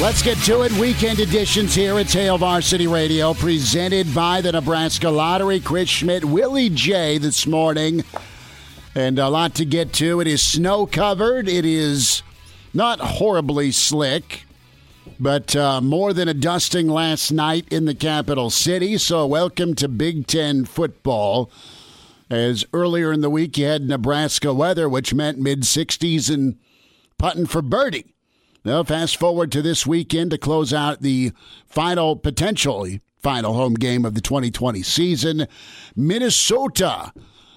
Let's get to it. Weekend editions here at Hail Varsity Radio, presented by the Nebraska Lottery. Chris Schmidt, Willie J. this morning, and a lot to get to. It is snow covered. It is not horribly slick, but uh, more than a dusting last night in the capital city. So, welcome to Big Ten football. As earlier in the week, you had Nebraska weather, which meant mid 60s and putting for birdie. Now, fast forward to this weekend to close out the final, potentially final home game of the 2020 season. Minnesota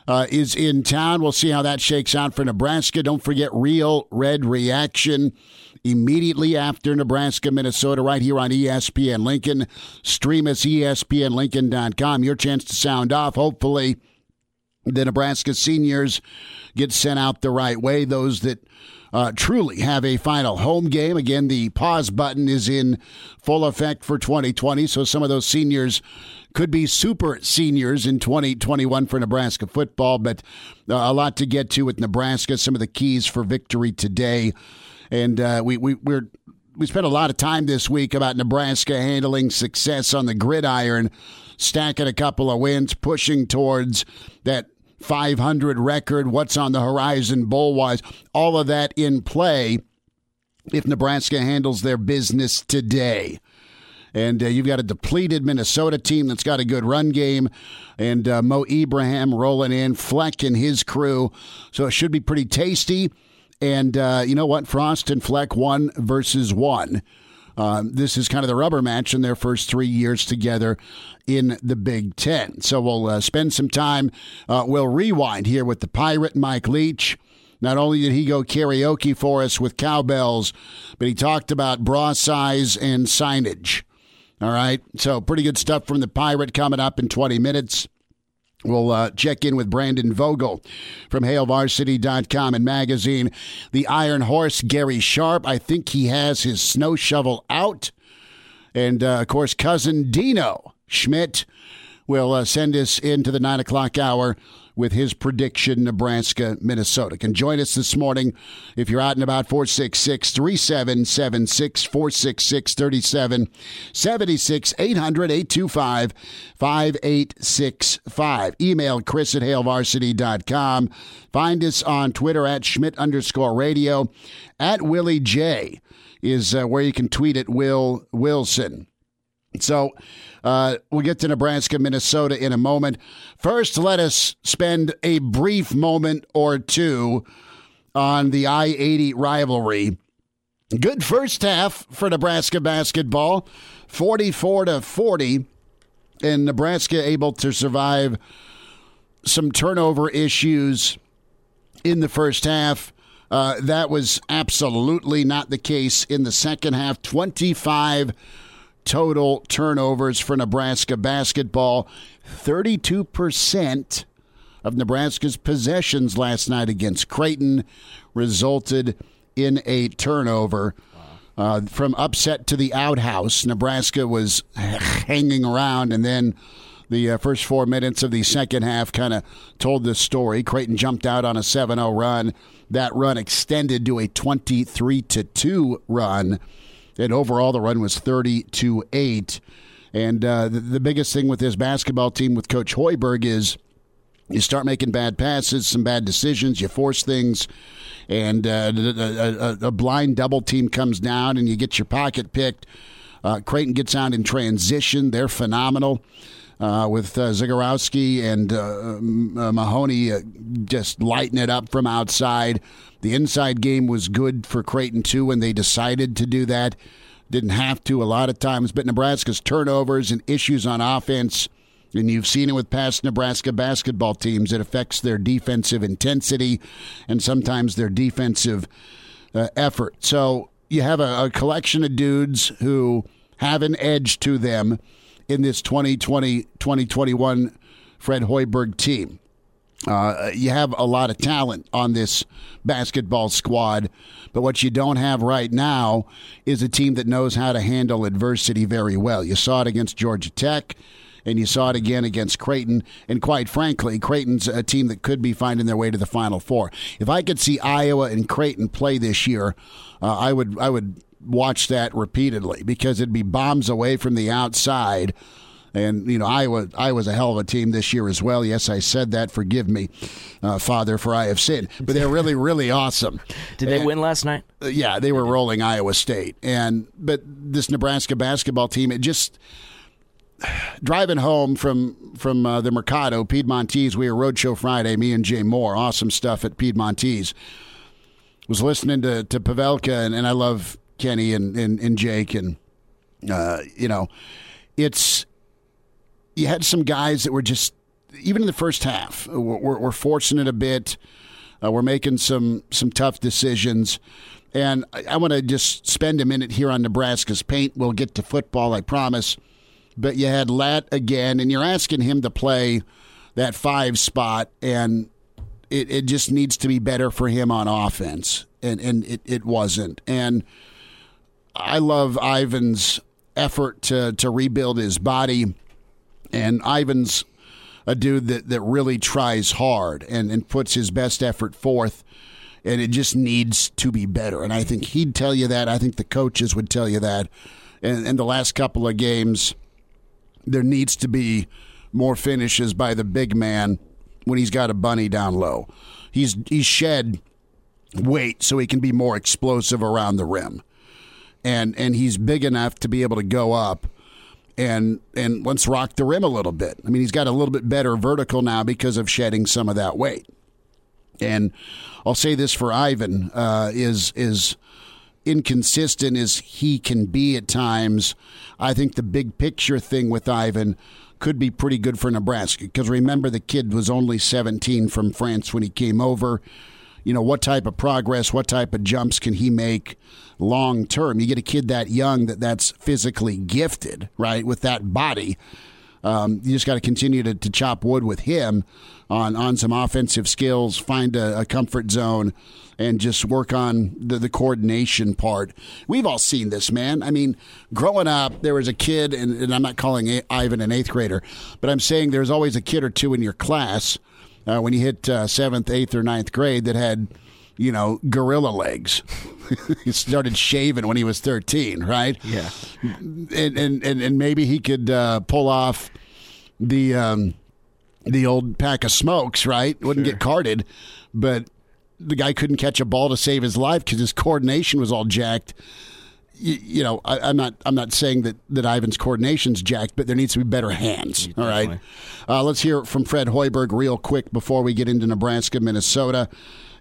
uh, is in town. We'll see how that shakes out for Nebraska. Don't forget Real Red Reaction immediately after Nebraska, Minnesota, right here on ESPN Lincoln. Stream us, ESPNLincoln.com. Your chance to sound off. Hopefully, the Nebraska seniors get sent out the right way. Those that uh, truly have a final home game. Again, the pause button is in full effect for 2020, so some of those seniors could be super seniors in 2021 for Nebraska football, but uh, a lot to get to with Nebraska. Some of the keys for victory today, and uh, we, we we're we spent a lot of time this week about Nebraska handling success on the gridiron, stacking a couple of wins, pushing towards that 500 record, what's on the horizon bowl wise, all of that in play if Nebraska handles their business today. And uh, you've got a depleted Minnesota team that's got a good run game, and uh, Mo Ibrahim rolling in, Fleck and his crew. So it should be pretty tasty. And uh, you know what? Frost and Fleck one versus one. Um, this is kind of the rubber match in their first three years together in the Big Ten. So we'll uh, spend some time. Uh, we'll rewind here with the Pirate Mike Leach. Not only did he go karaoke for us with cowbells, but he talked about bra size and signage. All right. So pretty good stuff from the Pirate coming up in 20 minutes. We'll uh, check in with Brandon Vogel from HailVarsity.com and magazine. The Iron Horse, Gary Sharp. I think he has his snow shovel out. And, uh, of course, cousin Dino Schmidt will uh, send us into the 9 o'clock hour with his prediction Nebraska, Minnesota. Can join us this morning if you're out and about 466 3776 466 3776 800 825 5865. Email Chris at HailVarsity.com. Find us on Twitter at Schmidt underscore radio. At Willie J is uh, where you can tweet at Will Wilson. So uh, we'll get to Nebraska, Minnesota in a moment. First, let us spend a brief moment or two on the I 80 rivalry. Good first half for Nebraska basketball, 44 to 40, and Nebraska able to survive some turnover issues in the first half. Uh, that was absolutely not the case in the second half. 25 total turnovers for Nebraska basketball. 32% of Nebraska's possessions last night against Creighton resulted in a turnover. Uh, from upset to the outhouse, Nebraska was hanging around, and then the uh, first four minutes of the second half kind of told the story. Creighton jumped out on a 7 0 run. That run extended to a 23 2 run and overall, the run was 30 to 8. And uh, the, the biggest thing with this basketball team with Coach Hoiberg is you start making bad passes, some bad decisions, you force things, and uh, a, a, a, blind double team comes down, and you get your pocket picked. Uh, Creighton gets out in transition; they're phenomenal. Uh, with uh, Zegarowski and uh, uh Mahoney uh, just lighting it up from outside. The inside game was good for Creighton too when they decided to do that. Didn't have to a lot of times, but Nebraska's turnovers and issues on offense, and you've seen it with past Nebraska basketball teams, it affects their defensive intensity and sometimes their defensive uh, effort. So you have a, a collection of dudes who have an edge to them in this 2020 2021 Fred Hoiberg team. Uh, you have a lot of talent on this basketball squad, but what you don't have right now is a team that knows how to handle adversity very well. You saw it against Georgia Tech, and you saw it again against Creighton. And quite frankly, Creighton's a team that could be finding their way to the Final Four. If I could see Iowa and Creighton play this year, uh, I would I would watch that repeatedly because it'd be bombs away from the outside and you know, Iowa, Iowa's a hell of a team this year as well. Yes, I said that. Forgive me, uh, Father, for I have sinned. But they're really, really awesome. Did they win last night? Uh, yeah, they were rolling Iowa State, and but this Nebraska basketball team, it just driving home from from uh, the Mercado Piedmontese. We were Roadshow Friday. Me and Jay Moore, awesome stuff at Piedmontese. Was listening to to Pavelka, and, and I love Kenny and and, and Jake, and uh, you know, it's you had some guys that were just even in the first half we're, we're forcing it a bit. Uh, we're making some some tough decisions. And I, I want to just spend a minute here on Nebraska's paint. We'll get to football, I promise. But you had Lat again, and you're asking him to play that five spot, and it, it just needs to be better for him on offense. And, and it, it wasn't. And I love Yvan's effort to, to rebuild his body and Yvan's a dude that, that really tries hard and, and puts his best effort forth. And it just needs to be better. And I think he'd tell you that. I think the coaches would tell you that. And in the last couple of games, there needs to be more finishes by the big man when he's got a bunny down low. He's he's shed weight so he can be more explosive around the rim. And and he's big enough to be able to go up and and let's rock the rim a little bit. I mean, he's got a little bit better vertical now because of shedding some of that weight. And I'll say this for Yvan uh, is is inconsistent as he can be at times. I think the big picture thing with Yvan could be pretty good for Nebraska because remember the kid was only 17 from France when he came over you know, what type of progress, what type of jumps can he make long term? You get a kid that young that that's physically gifted, right, with that body. Um, you just got to continue to, chop wood with him on, on some offensive skills, find a, a comfort zone, and just work on the, the coordination part. We've all seen this, man. I mean, growing up, there was a kid, and, and I'm not calling Yvan an eighth grader, but I'm saying there's always a kid or two in your class – uh, when you hit uh, seventh, eighth, or ninth grade that had, you know, gorilla legs. he started shaving when he was 13, right? Yeah. And and, and, and maybe he could uh, pull off the um, the old pack of smokes, right? Wouldn't sure. get carded, but the guy couldn't catch a ball to save his life because his coordination was all jacked you, you know, I, am not I'm not saying that that Yvan's coordination's jacked, but there needs to be better hands. All right, uh, let's hear from Fred Hoiberg real quick before we get into Nebraska, Minnesota.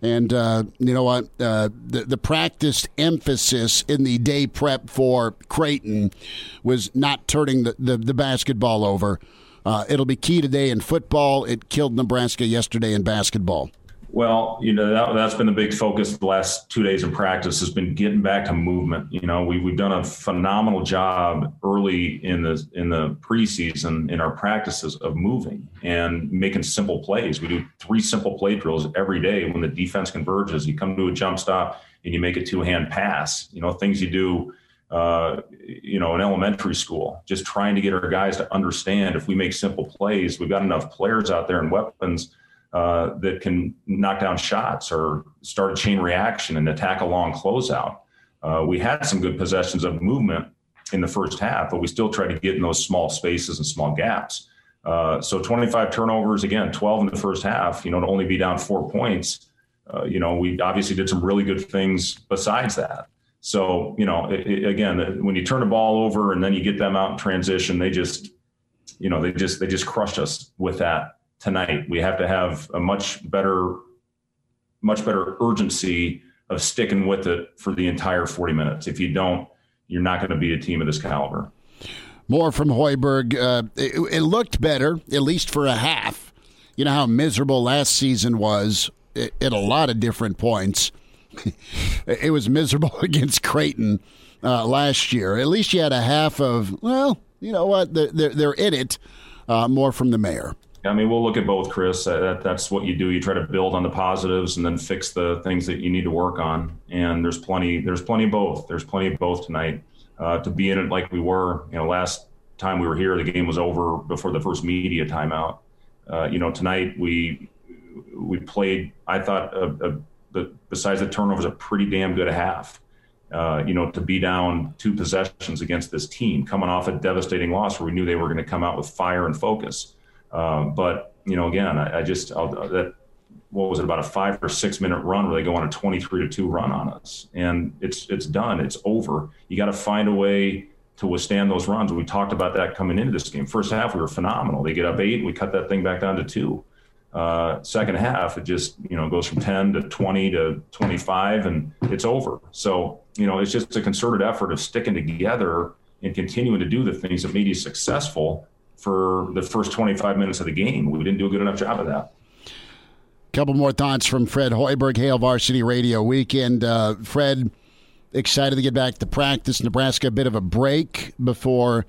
And uh, you know what? Uh, the, the practiced emphasis in the day prep for Creighton was not turning the, the, the basketball over. Uh, it'll be key today in football. It killed Nebraska yesterday in basketball. Well, you know that, that's been the big focus the last two days of practice has been getting back to movement. You know, we we've done a phenomenal job early in the in the preseason in our practices of moving and making simple plays. We do three simple play drills every day when the defense converges. You come to a jump stop and you make a two hand pass. You know, things you do. Uh, you know, in elementary school, just trying to get our guys to understand if we make simple plays, we've got enough players out there and weapons uh, that can knock down shots or start a chain reaction and attack a long closeout. Uh, we had some good possessions of movement in the first half, but we still tried to get in those small spaces and small gaps. Uh, so 25 turnovers again, 12 in the first half. You know, to only be down four points. Uh, you know, we obviously did some really good things besides that. So you know, it, it, again, when you turn the ball over and then you get them out in transition, they just, you know, they just they just crush us with that tonight. We have to have a much better, much better urgency of sticking with it for the entire 40 minutes. If you don't, you're not going to be a team of this caliber. More from Hoiberg. Uh, it, it, looked better, at least for a half. You know how miserable last season was at a lot of different points. it was miserable against Creighton uh, last year. At least you had a half of, well, you know what? They're, they're, they're in it uh, more from the mayor. I mean, we'll look at both, Chris. That, that's what you do. You try to build on the positives and then fix the things that you need to work on. And there's plenty. There's plenty of both. There's plenty of both tonight. Uh, to be in it like we were, you know, last time we were here, the game was over before the first media timeout. Uh, you know, tonight we we played. I thought, uh, uh, besides the turnovers, a pretty damn good half. Uh, you know, to be down two possessions against this team, coming off a devastating loss where we knew they were going to come out with fire and focus. Um, but you know, again, I, I just I'll, that what was it about a five or six minute run where they go on a 23 to 2 run on us. And it's it's done. It's over. You got to find a way to withstand those runs. We talked about that coming into this game. First half we were phenomenal. They get up eight we cut that thing back down to two. Uh, second half it just you know goes from 10 to 20 to 25 and it's over. So you know it's just a concerted effort of sticking together and continuing to do the things that made you successful for the first 25 minutes of the game we didn't do a good enough job of that Couple more thoughts from Fred Hoiberg, Hail Varsity Radio Weekend. Uh, Fred, excited to get back to practice. Nebraska, a bit of a break before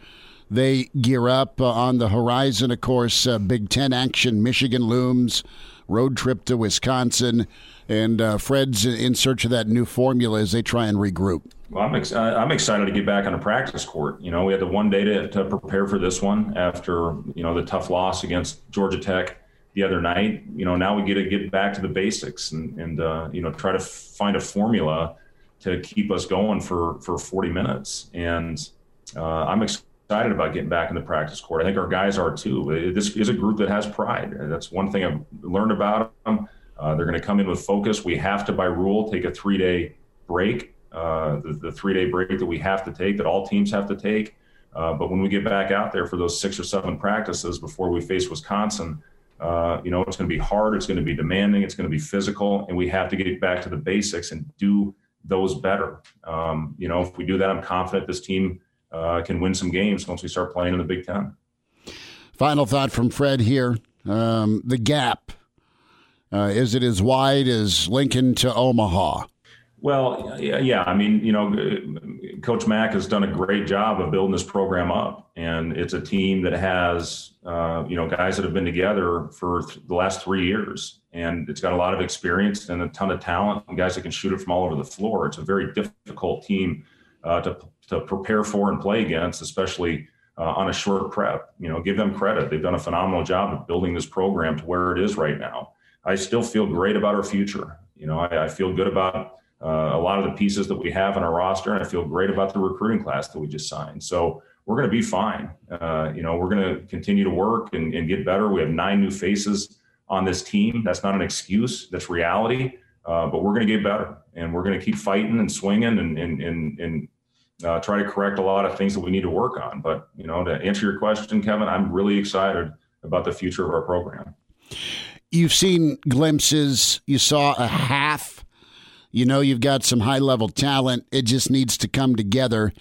they gear up uh, on the horizon. Of course, uh, Big Ten action, Michigan looms, road trip to Wisconsin, and uh, Fred's in search of that new formula as they try and regroup. Well, I'm, ex- I'm excited to get back on the practice court. You know, we had the one day to, to prepare for this one after, you know, the tough loss against Georgia Tech the other night. You know, now we get to get back to the basics and, and uh, you know, try to find a formula to keep us going for, for 40 minutes. And uh, I'm excited about getting back in the practice court. I think our guys are too. This is a group that has pride. That's one thing I've learned about them. Uh, they're going to come in with focus. We have to, by rule, take a three day break, uh, the, the three day break that we have to take, that all teams have to take. Uh, but when we get back out there for those six or seven practices before we face Wisconsin, uh, you know, it's going to be hard, it's going to be demanding, it's going to be physical, and we have to get back to the basics and do those better. Um, you know, if we do that, I'm confident this team uh, can win some games once we start playing in the Big Ten. Final thought from Fred here: um, the gap uh, is it as wide as Lincoln to Omaha? Well, yeah, I mean, you know, Coach Mack has done a great job of building this program up, and it's a team that has, uh, you know, guys that have been together for th- the last three years, and it's got a lot of experience and a ton of talent, and guys that can shoot it from all over the floor. It's a very difficult team uh, to to prepare for and play against, especially uh, on a short prep. You know, give them credit; they've done a phenomenal job of building this program to where it is right now. I still feel great about our future. You know, I, I feel good about uh, a lot of the pieces that we have in our roster, and I feel great about the recruiting class that we just signed. So we're going to be fine. Uh, you know, we're going to continue to work and, and, get better. We have nine new faces on this team. That's not an excuse. That's reality. Uh, but we're going to get better, and we're going to keep fighting and swinging and and and, and uh, try to correct a lot of things that we need to work on. But you know, to answer your question, Kevin, I'm really excited about the future of our program. You've seen glimpses. You saw a half you know you've got some high level talent. It just needs to come together.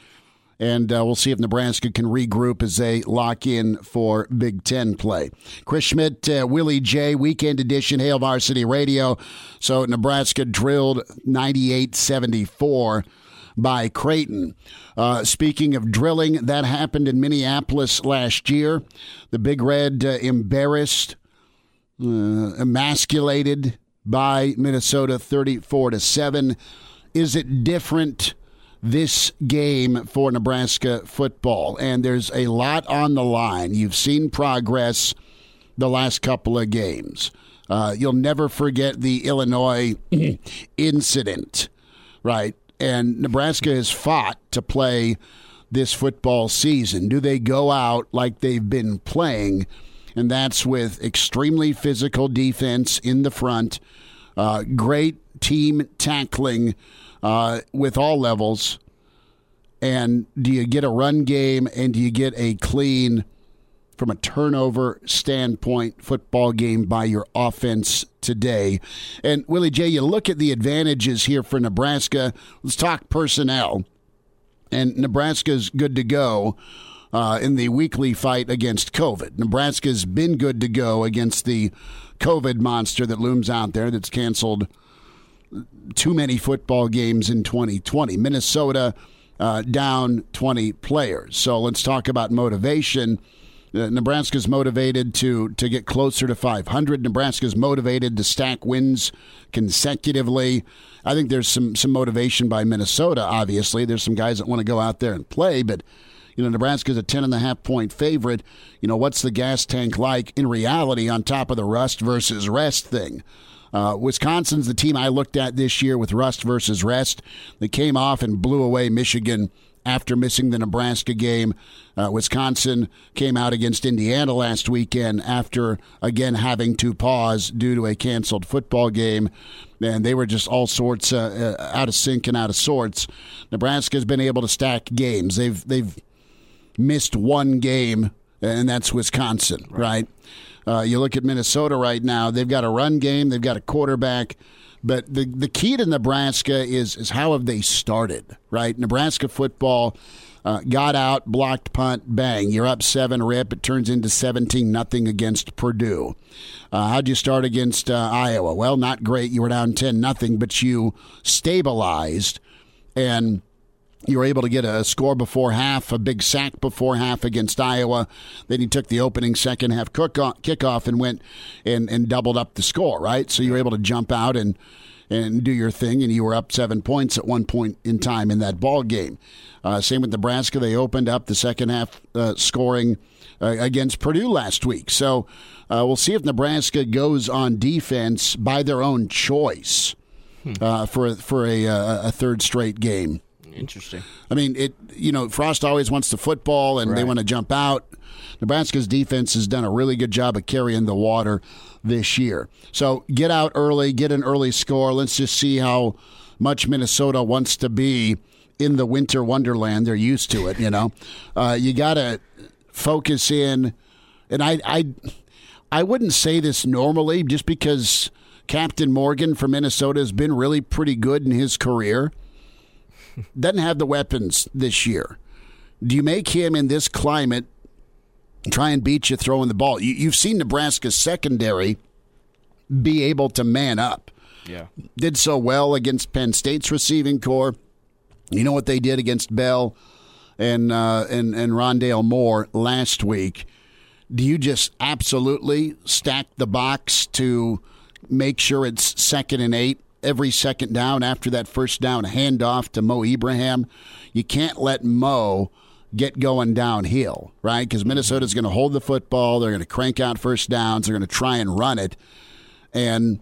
And uh, we'll see if Nebraska can regroup as they lock in for Big Ten play. Chris Schmidt, uh, Willie J, Weekend Edition, Hail Varsity Radio. So Nebraska drilled 98 74 by Creighton. Uh, speaking of drilling, that happened in Minneapolis last year. The Big Red uh, embarrassed, uh, emasculated by Minnesota 34 to 7. Is it different this game for Nebraska football? And there's a lot on the line. You've seen progress the last couple of games. Uh, you'll never forget the Illinois incident, right? And Nebraska has fought to play this football season. Do they go out like they've been playing? and that's with extremely physical defense in the front, uh, great team tackling uh, with all levels. And do you get a run game and do you get a clean, from a turnover standpoint, football game by your offense today? And Willie J, you look at the advantages here for Nebraska. Let's talk personnel. And Nebraska's good to go uh, in the weekly fight against COVID. Nebraska's been good to go against the COVID monster that looms out there that's canceled too many football games in 2020. Minnesota uh, down 20 players. So let's talk about motivation. Uh, Nebraska's motivated to to get closer to 500. Nebraska's motivated to stack wins consecutively. I think there's some some motivation by Minnesota. Obviously, there's some guys that want to go out there and play, but you know Nebraska's a 10 and a half point favorite. You know what's the gas tank like in reality on top of the rust versus rest thing? Uh, Wisconsin's the team I looked at this year with rust versus rest. They came off and blew away Michigan after missing the Nebraska game. Uh, Wisconsin came out against Indiana last weekend after again having to pause due to a canceled football game. And they were just all sorts uh, uh, out of sync and out of sorts. Nebraska's been able to stack games. They've they've missed one game, and that's Wisconsin, right? right? Uh, you look at Minnesota right now; they've got a run game, they've got a quarterback. But the the key to Nebraska is is how have they started, right? Nebraska football uh, got out, blocked punt, bang, you're up seven rip. It turns into seventeen nothing against Purdue. Uh, how'd you start against uh, Iowa? Well, not great. You were down ten nothing, but you stabilized and you were able to get a score before half, a big sack before half against Iowa. Then you took the opening second half kickoff and went and, and doubled up the score, right? So you were able to jump out and and do your thing, and you were up seven points at one point in time in that ball game. Uh, same with Nebraska; they opened up the second half uh, scoring uh, against Purdue last week. So uh, we'll see if Nebraska goes on defense by their own choice hmm. Uh, for for a, uh, a third straight game. Interesting. I mean, it. You know, Frost always wants the football, and right. they want to jump out. Nebraska's defense has done a really good job of carrying the water this year. So get out early, get an early score. Let's just see how much Minnesota wants to be in the winter wonderland. They're used to it, you know. Uh, you got to focus in, and I, I, I wouldn't say this normally, just because Captain Morgan from Minnesota has been really pretty good in his career doesn't have the weapons this year. Do you make him in this climate try and beat you throwing the ball? You, have seen Nebraska's secondary be able to man up. Yeah. Did so well against Penn State's receiving corps. You know what they did against Bell and uh, and and Rondale Moore last week. Do you just absolutely stack the box to make sure it's second and eight every second down after that first down handoff to Mo Ibrahim. You can't let Mo get going downhill, right? Because Minnesota's going to hold the football. They're going to crank out first downs. They're going to try and run it. And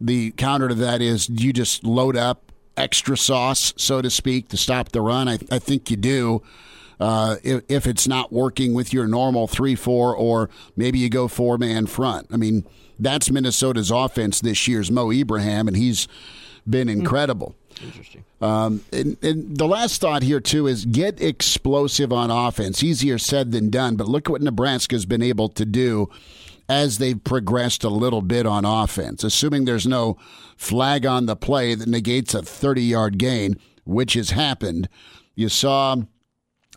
the counter to that is you just load up extra sauce, so to speak, to stop the run. I, I think you do. Uh, if, if it's not working with your normal 3 4, or maybe you go four man front. I mean, that's Minnesota's offense this year's Mo Ibrahim, and he's been hmm. incredible. Interesting. Um, and, and, the last thought here too is get explosive on offense. Easier said than done, but look what Nebraska's been able to do as they've progressed a little bit on offense. Assuming there's no flag on the play that negates a 30-yard gain, which has happened. You saw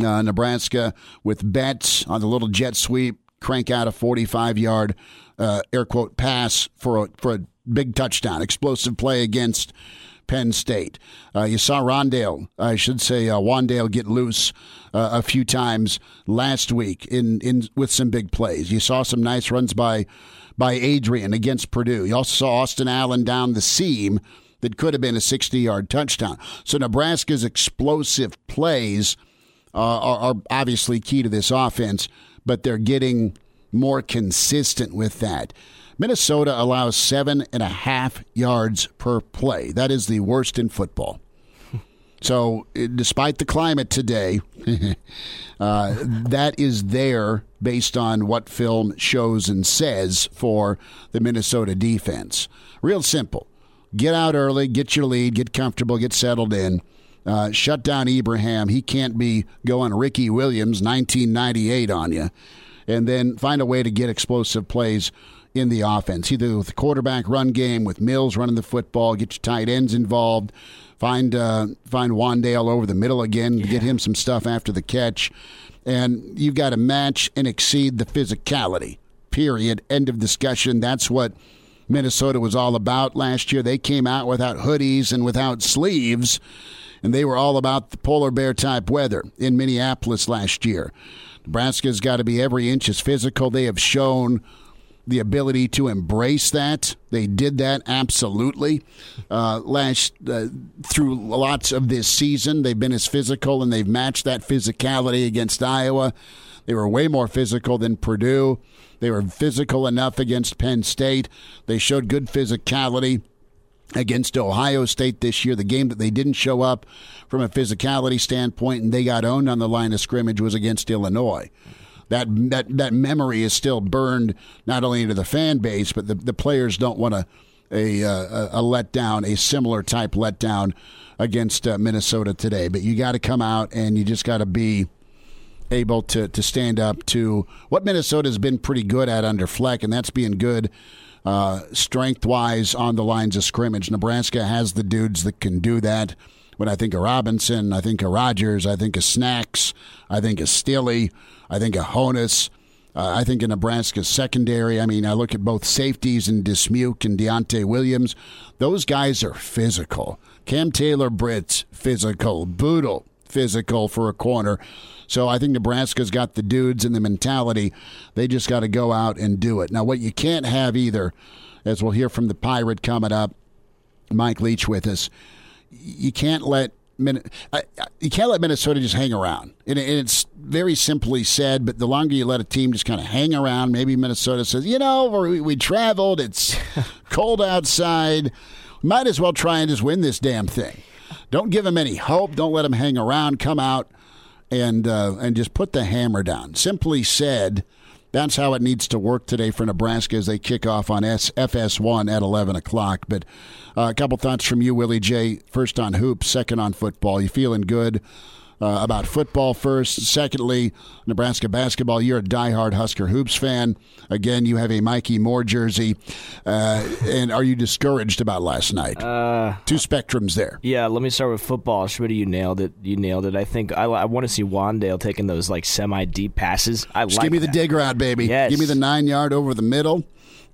uh, Nebraska with Betts on the little jet sweep crank out a 45-yard uh, air quote pass for a, for a big touchdown, explosive play against Penn State. Uh, you saw Rondale, I should say, uh, Wan'Dale get loose uh, a few times last week in, in with some big plays. You saw some nice runs by by Adrian against Purdue. You also saw Austin Allen down the seam that could have been a 60 yard touchdown. So Nebraska's explosive plays uh, are, are obviously key to this offense, but they're getting more consistent with that. Minnesota allows seven and a half yards per play. That is the worst in football. So, despite the climate today, uh, that is there based on what film shows and says for the Minnesota defense. Real simple. Get out early, get your lead, get comfortable, get settled in. Uh, shut down Ibrahim. He can't be going Ricky Williams 1998 on you and then find a way to get explosive plays in the offense, either with the quarterback run game, with Mills running the football, get your tight ends involved, find uh, find Wan'Dale over the middle again to get him some stuff after the catch, and you've got to match and exceed the physicality. Period. End of discussion. That's what Minnesota was all about last year. They came out without hoodies and without sleeves, and they were all about the polar bear type weather in Minneapolis last year. Nebraska's got to be every inch as physical. They have shown the ability to embrace that. They did that absolutely uh, last uh, through lots of this season. They've been as physical and they've matched that physicality against Iowa. They were way more physical than Purdue. They were physical enough against Penn State. They showed good physicality against Ohio State this year. The game that they didn't show up from a physicality standpoint and they got owned on the line of scrimmage was against Illinois that that that memory is still burned not only into the fan base, but the, the players don't want a a, a, a letdown, a similar type letdown against uh, Minnesota today. But you got to come out and you just got to be able to to stand up to what Minnesota has been pretty good at under Fleck, and that's being good. Uh, strength wise on the lines of scrimmage, Nebraska has the dudes that can do that. When I think of Robinson, I think of Rogers, I think of Snacks, I think of Stille, I think of Honus. Uh, I think in Nebraska's secondary, I mean, I look at both safeties and Dismuke and Deontai Williams. Those guys are physical. Cam Taylor Britt's physical. Bootle, physical for a corner. So I think Nebraska's got the dudes and the mentality. They just got to go out and do it. Now, what you can't have either, as we'll hear from the Pirate coming up, Mike Leach with us, you can't let you can't let Minnesota just hang around. And it's very simply said, but the longer you let a team just kind of hang around, maybe Minnesota says, you know, we, we traveled, it's cold outside, might as well try and just win this damn thing. Don't give them any hope. Don't let them hang around. Come out and uh, and just put the hammer down. Simply said, that's how it needs to work today for Nebraska as they kick off on S- FS1 at 11 o'clock. But uh, a couple thoughts from you, Willie J. First on hoops, second on football. You feeling good uh, about football first. Secondly, Nebraska basketball. You're a diehard Husker Hoops fan. Again, you have a Mikey Moore jersey. Uh, and are you discouraged about last night? Uh, Two spectrums there. Yeah, let me start with football. Schmidt, you nailed it. You nailed it. I think I, I want to see Wan'Dale taking those like semi deep passes. I Just like give me that. the dig route, baby. Yes. Give me the nine yard over the middle.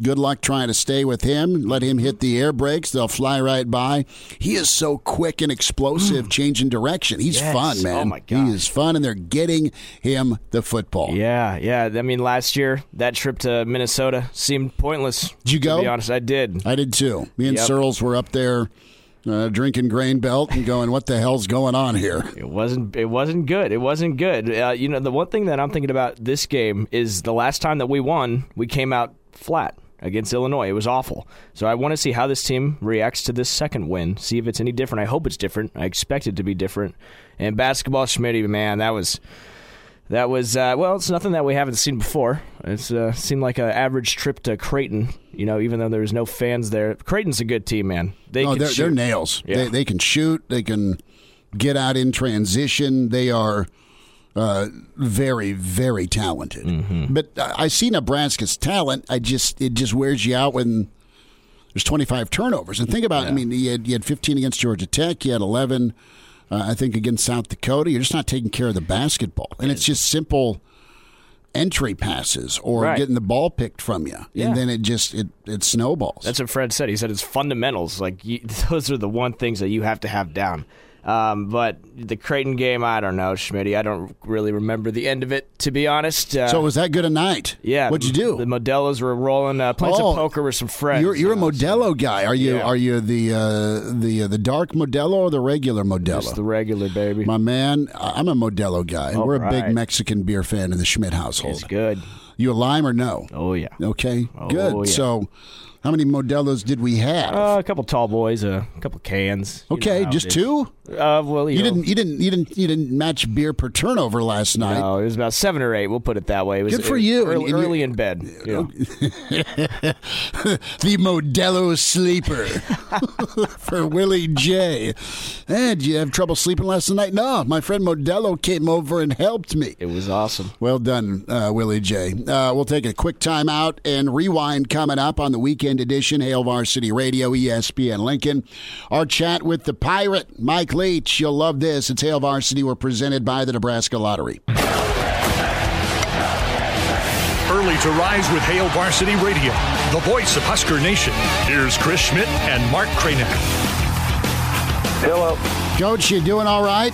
Good luck trying to stay with him. Let him hit the air brakes. They'll fly right by. He is so quick and explosive, changing direction. He's Yes. fun, man. Oh, my gosh. He is fun, and they're getting him the football. Yeah, yeah. I mean, last year that trip to Minnesota seemed pointless. Did you go? To be honest, I did. I did too. Me and Yep. Searles were up there uh, drinking grain belt and going, "What the hell's going on here?" It wasn't. It wasn't good. It wasn't good. Uh, you know, the one thing that I'm thinking about this game is the last time that we won, we came out flat against Illinois. It was awful. So I want to see how this team reacts to this second win. See if it's any different. I hope it's different. I expect it to be different. And basketball, Schmitty, man, that was. That was uh, well. It's nothing that we haven't seen before. It's uh, seemed like an average trip to Creighton. You know, even though there was no fans there, Creighton's a good team, man. They oh, can they're, shoot. they're nails. Yeah. They, they can shoot. They can get out in transition. They are uh, very, very talented. Mm-hmm. But I see Nebraska's talent. I just it just wears you out when there's 25 turnovers. And think about, I mean, you had, you had 15 against Georgia Tech. You had 11, uh, I think, against South Dakota. You're just not taking care of the basketball, and it's just simple entry passes or Right. getting the ball picked from you, Yeah. and then it just it it snowballs. That's what Fred said. He said it's fundamentals. Like you, those are the one things that you have to have down. Um, but the Creighton game, I don't know, Schmitty. I don't really remember the end of it, to be honest. Uh, so was that good a night? yeah, What'd you do? The Modellos were rolling, uh, playing Oh, some poker with some friends. You're, you're a you know, so Modelo guy. Are you? Yeah. Are you the uh, the uh, the dark Modelo or the regular Modelo? Just the regular baby. My man, I'm a Modelo guy. All We're a big. Mexican beer fan in the Schmidt household. It's good. You a lime or no? Oh yeah. Okay, Oh, good. yeah. So, how many Modelos did we have? Uh, a couple tall boys, a couple cans. Okay, just two. Uh, well, you, You know, didn't. You didn't. You didn't. You didn't match beer per turnover last night. No, it was about seven or eight. We'll put it that way. It was Good for you. Early, And- and early in bed. you know. the Modelo sleeper for Willie J. And you have trouble sleeping last night? No, my friend Modelo came over and helped me. It was awesome. Well done, uh, Willie J. Uh, we'll take a quick time out and rewind coming up on the weekend edition, Hail Varsity Radio, ESPN Lincoln. Our chat with the pirate, Mike Leach. You'll love this. It's Hail Varsity. We're presented by the Nebraska Lottery. early to rise with Hail Varsity Radio, the voice of Husker Nation. Here's Chris Schmidt and Mark Kranek. Hello. Coach, you doing all right?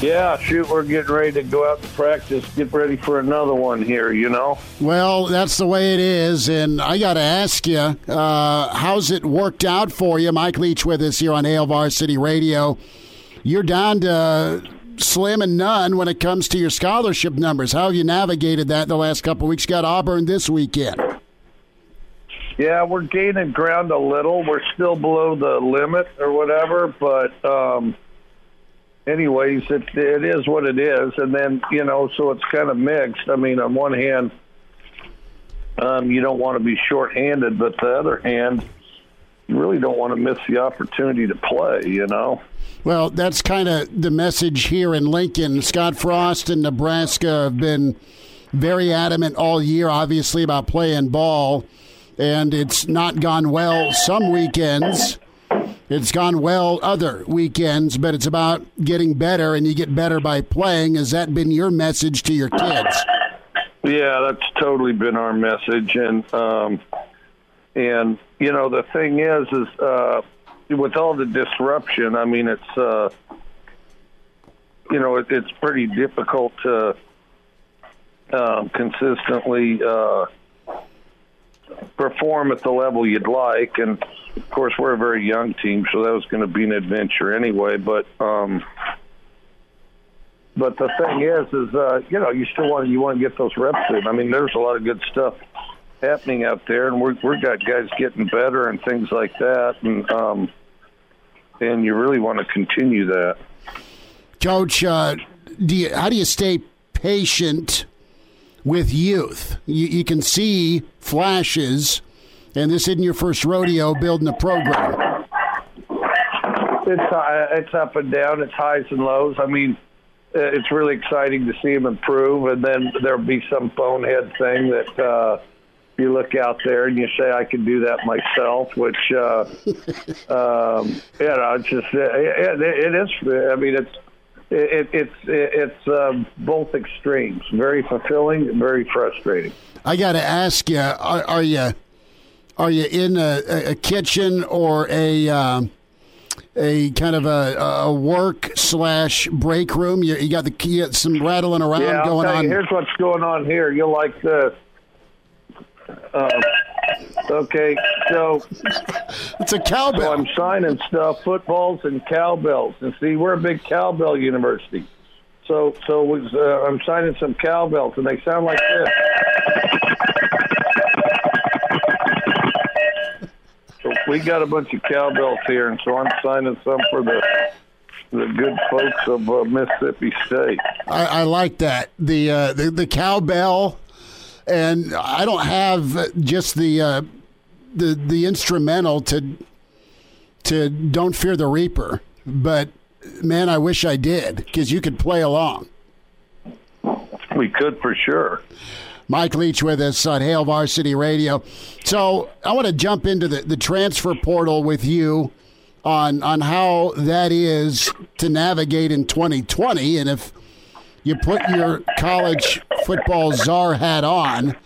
Yeah, shoot, we're getting ready to go out to practice, get ready for another one here, you know? Well, that's the way it is. And I got to ask you, uh, how's it worked out for you? Mike Leach with us here on Hail Varsity Radio. You're down to slim and none when it comes to your scholarship numbers. How have you navigated that the last couple of weeks? Got Auburn this weekend. Yeah, we're gaining ground a little. We're still below the limit or whatever, but um, anyways, it it is what it is. And then you know, so it's kind of mixed. I mean, on one hand, um, you don't want to be shorthanded, but the other hand, you really don't want to miss the opportunity to play. You know. Well, that's kind of the message here in Lincoln. Scott Frost and Nebraska have been very adamant all year, obviously, about playing ball and it's not gone well some weekends. It's gone well other weekends, but it's about getting better, and you get better by playing. Has that been your message to your kids? Yeah, that's totally been our message, and um, and you know the thing is, is uh, with all the disruption, I mean, it's uh, you know it, it's pretty difficult to um, consistently. Uh, perform at the level you'd like. And of course, we're a very young team, so that was going to be an adventure anyway. But um, but the thing is, is uh, you know, you still want you want to get those reps in. I mean, there's a lot of good stuff happening out there, and we're we've got guys getting better and things like that, and um, and you really want to continue that. Coach, uh, do you, how do you stay patient? With youth. You, you can see flashes, and this isn't your first rodeo building a program. It's uh, it's up and down. It's highs and lows. I mean, uh, it's really exciting to see them improve, and then there'll be some bonehead thing that uh, you look out there and you say, "I can do that myself," which uh, um, you know, it's just it, it is. I mean, it's it, it's it's um, both extremes. Very fulfilling and very frustrating. I got to ask you: Are, are, you are you in a, a kitchen or a um, a kind of a, a work slash break room? You, you got the you got some rattling around yeah, going on. You, here's what's going on here. You'll like this. Uh, Okay, so it's a cowbell. So I'm signing stuff, footballs and cowbells, and see, we're a big cowbell university. So, so was, uh, I'm signing some cowbells, and they sound like this. So we got a bunch of cowbells here, and so I'm signing some for the the good folks of uh, Mississippi State. I, I like that the uh, the the cowbell and I don't have just the uh, the the instrumental to to "Don't Fear the Reaper," but man, I wish I did because you could play along. We could for sure. Mike Leach with us on Hail Varsity Radio. So I want to jump into the, the transfer portal with you on on how that is to navigate in 2020, and if you put your college football czar hat on,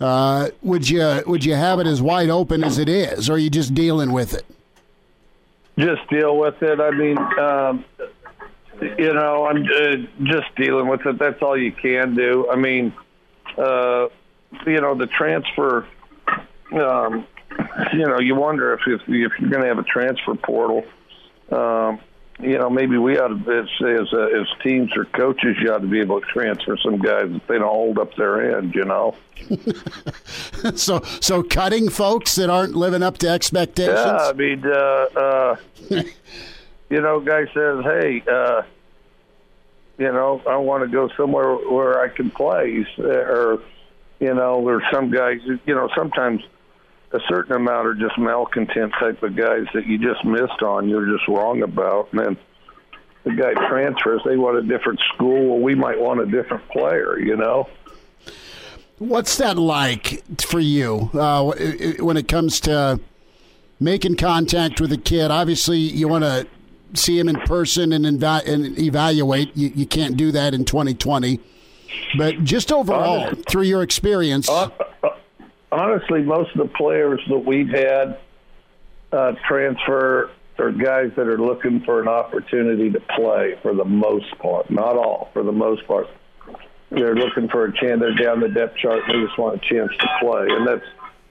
uh, would you would you have it as wide open as it is, or are you just dealing with it? Just deal with it. I mean, um, you know, I'm uh, just dealing with it. That's all you can do. I mean, uh, you know, the transfer. Um, you know, you wonder if if, if you're going to have a transfer portal. Um, you know, maybe we ought to, as as, uh, as teams or coaches, you ought to be able to transfer some guys if they don't hold up their end. You know. so, so cutting folks that aren't living up to expectations. Yeah, I mean, uh, uh, you know, guy says, "Hey, uh, you know, I want to go somewhere where I can play," or you know, or some guys, you know, sometimes a certain amount are just malcontent type of guys that you just missed on, you're just wrong about. And then the guy transfers, they want a different school. Well, we might want a different player, you know? What's that like for you uh, when it comes to making contact with a kid? Obviously, you want to see him in person and, and evaluate. You, you, can't do that in 2020. But just overall, through your experience, uh, honestly, most of the players that we've had uh, transfer are guys that are looking for an opportunity to play for the most part. Not all, for the most part. They're looking for a chance. They're down the depth chart. and They just want a chance to play, and that's.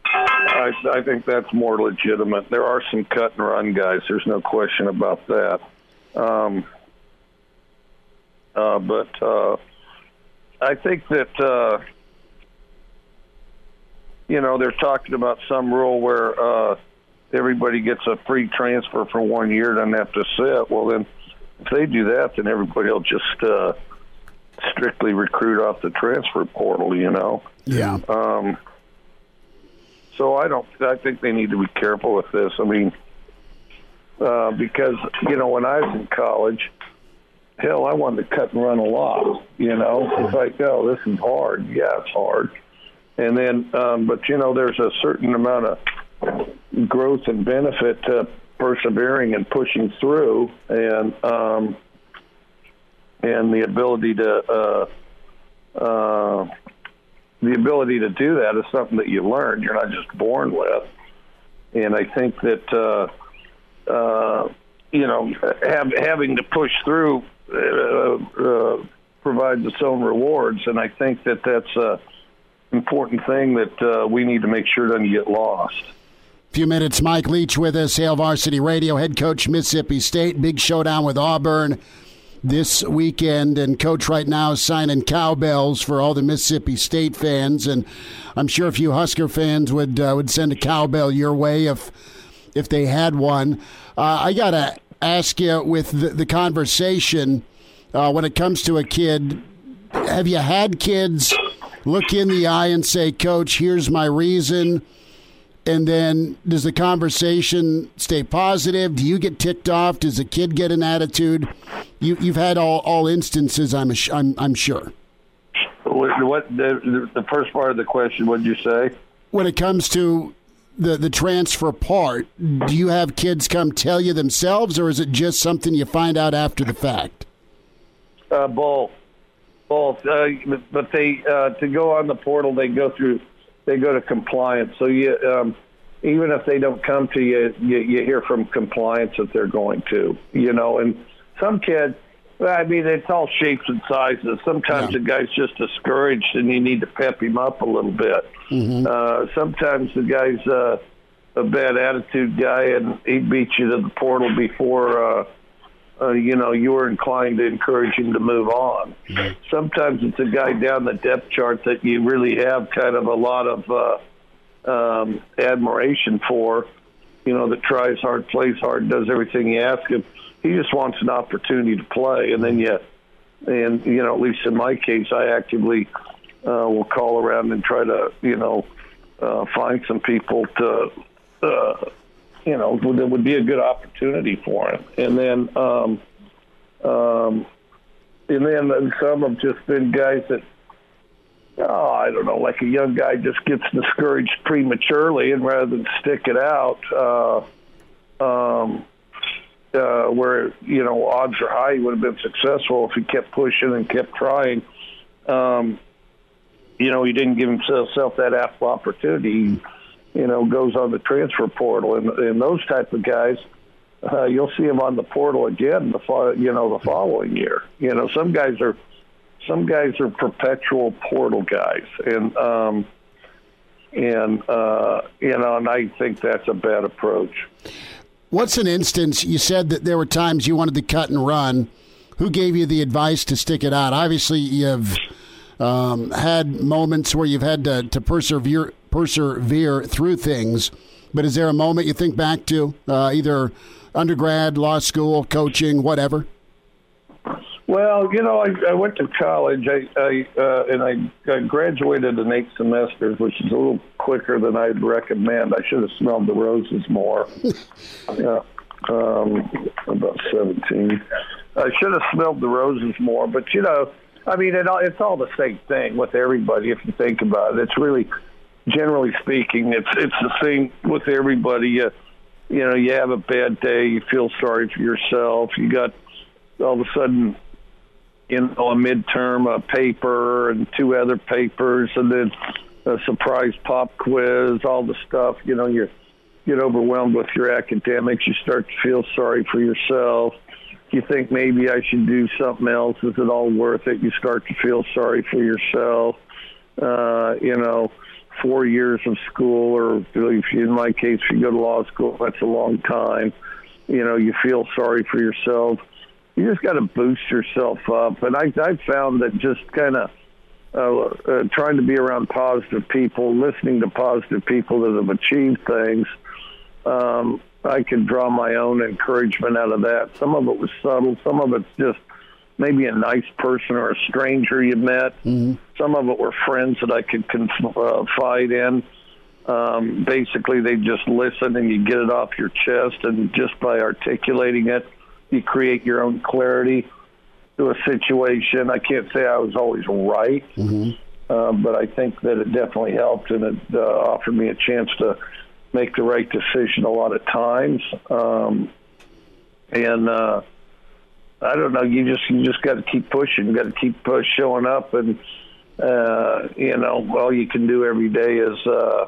I, I think that's more legitimate. There are some cut and run guys. There's no question about that. Um, uh, but uh, I think that. You know, they're talking about some rule where uh, everybody gets a free transfer for one year, doesn't have to sit. Well, then, if they do that, then everybody will just uh, strictly recruit off the transfer portal. You know. yeah. Um, so I don't. I think they need to be careful with this. I mean, uh, because you know, when I was in college, hell, I wanted to cut and run a lot. You know, it's like, oh, this is hard. Yeah, it's hard. And then, um, but you know, there's a certain amount of growth and benefit to persevering and pushing through, and um, and the ability to. Uh, uh, the ability to do that is something that you learn. You're not just born with. And I think that uh, uh, you know have, having to push through uh, uh, provides its own rewards, and I think that that's important thing that uh, we need to make sure doesn't get lost. A few minutes. Mike Leach with us, Hail Varsity Radio, head coach Mississippi State. Big showdown with Auburn this weekend, and coach right now is signing cowbells for all the Mississippi State fans. And I'm sure a few Husker fans would uh, would send a cowbell your way if if they had one. Uh, I gotta ask you with the, the conversation uh, when it comes to a kid. Have you had kids look in the eye and say, "Coach, here's my reason"? And then does the conversation stay positive? Do you get ticked off? Does the kid get an attitude? You, you've had all, all instances, I'm, ass- I'm, I'm sure. What, what the, the first part of the question? What did you say? When it comes to the, the transfer part, do you have kids come tell you themselves, or is it just something you find out after the fact? Uh, both, both. Uh, but they uh, to go on the portal, they go through, they go to compliance. So you, um, even if they don't come to you, you, you hear from compliance that they're going to. You know, and some kids. I mean, it's all shapes and sizes. Sometimes Yeah. the guy's just discouraged, and you need to pep him up a little bit. Uh, sometimes the guy's uh, a bad attitude guy, and he beat you to the portal before. Uh, uh, you know, you were inclined to encourage him to move on. Sometimes it's a guy down the depth chart that you really have kind of a lot of uh, um, admiration for. You know, that tries hard, plays hard, does everything you ask him. He just wants an opportunity to play, and then you, and you know, at least in my case, I actively uh, will call around and try to, you know, uh, find some people to. Uh, you know, that would be a good opportunity for him. And then, um, um, and then some have just been guys that, oh, I don't know, like a young guy just gets discouraged prematurely, and rather than stick it out, uh, um, uh, where you know odds are high he would have been successful if he kept pushing and kept trying. Um, you know, he didn't give himself that opportunity you know, goes on the transfer portal, and, and those type of guys, uh, you'll see them on the portal again the fo- you know the following year. You know, some guys are some guys are perpetual portal guys, and um, and uh, you know, and I think that's a bad approach. What's an instance? You said that there were times you wanted to cut and run. Who gave you the advice to stick it out? Obviously, you've um, had moments where you've had to, to persevere persevere through things. But is there a moment you think back to, uh, either undergrad, law school, coaching, whatever? Well, you know, I, I went to college, I, I uh, and I, I graduated in eight semesters, which is a little quicker than I'd recommend. I should have smelled the roses more. yeah, um, about seventeen. I should have smelled the roses more, but you know, I mean, it, all- it's all the same thing with everybody. If you think about it, it's really, generally speaking, it's it's the same with everybody. You, you know, you have a bad day, you feel sorry for yourself. You got all of a sudden you know, a midterm a paper and two other papers, and then a surprise pop quiz, all the stuff. You know, you get overwhelmed with your academics. You start to feel sorry for yourself. You think maybe I should do something else. Is it all worth it? You start to feel sorry for yourself. Uh, you know, four years of school, or if you, in my case, if you go to law school, that's a long time. You know, you feel sorry for yourself. You just got to boost yourself up. And I, I found that just kind of uh, uh, trying to be around positive people, listening to positive people that have achieved things, um, I could draw my own encouragement out of that. Some of it was subtle, some of it's just maybe a nice person or a stranger you met. Mm-hmm. Some of it were friends that I could confide uh, in. Um, basically, they just listen and you get it off your chest, and just by articulating it, you create your own clarity to a situation. I can't say I was always right, mm-hmm. uh, but I think that it definitely helped, and it uh, offered me a chance to make the right decision a lot of times. Um, and uh, I don't know. You just you just got to keep pushing. Got to keep uh, showing up, and uh, you know all you can do every day is uh,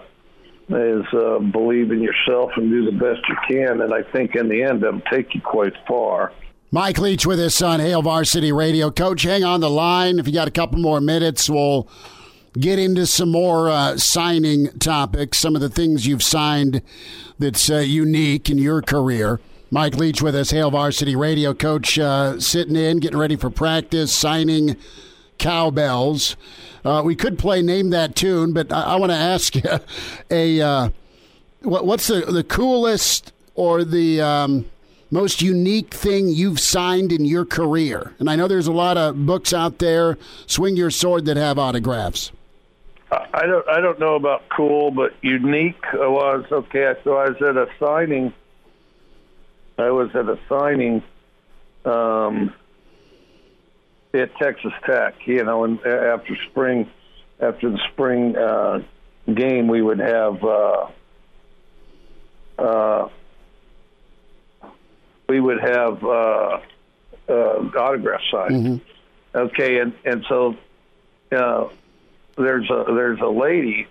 is uh, believe in yourself and do the best you can. And I think in the end, that'll take you quite far. Mike Leach with us on Hail Varsity Radio. Coach, hang on the line. If you got a couple more minutes, we'll get into some more uh, signing topics, some of the things you've signed that's uh, unique in your career. Mike Leach with us, Hail Varsity Radio. Coach uh, sitting in, getting ready for practice, signing cowbells. Uh, we could play Name That Tune, but I, I want to ask you a uh, what, what's the, the coolest or the um, most unique thing you've signed in your career? And I know there's a lot of books out there, Swing Your Sword, that have autographs. I don't I don't know about cool, but unique was okay. So I was at a signing. I was at a signing um, at Texas Tech. You know, and after spring, after the spring uh, game, we would have uh, uh, we would have uh, uh, autograph signed. Mm-hmm. Okay, and and so. Uh, there's a there's a lady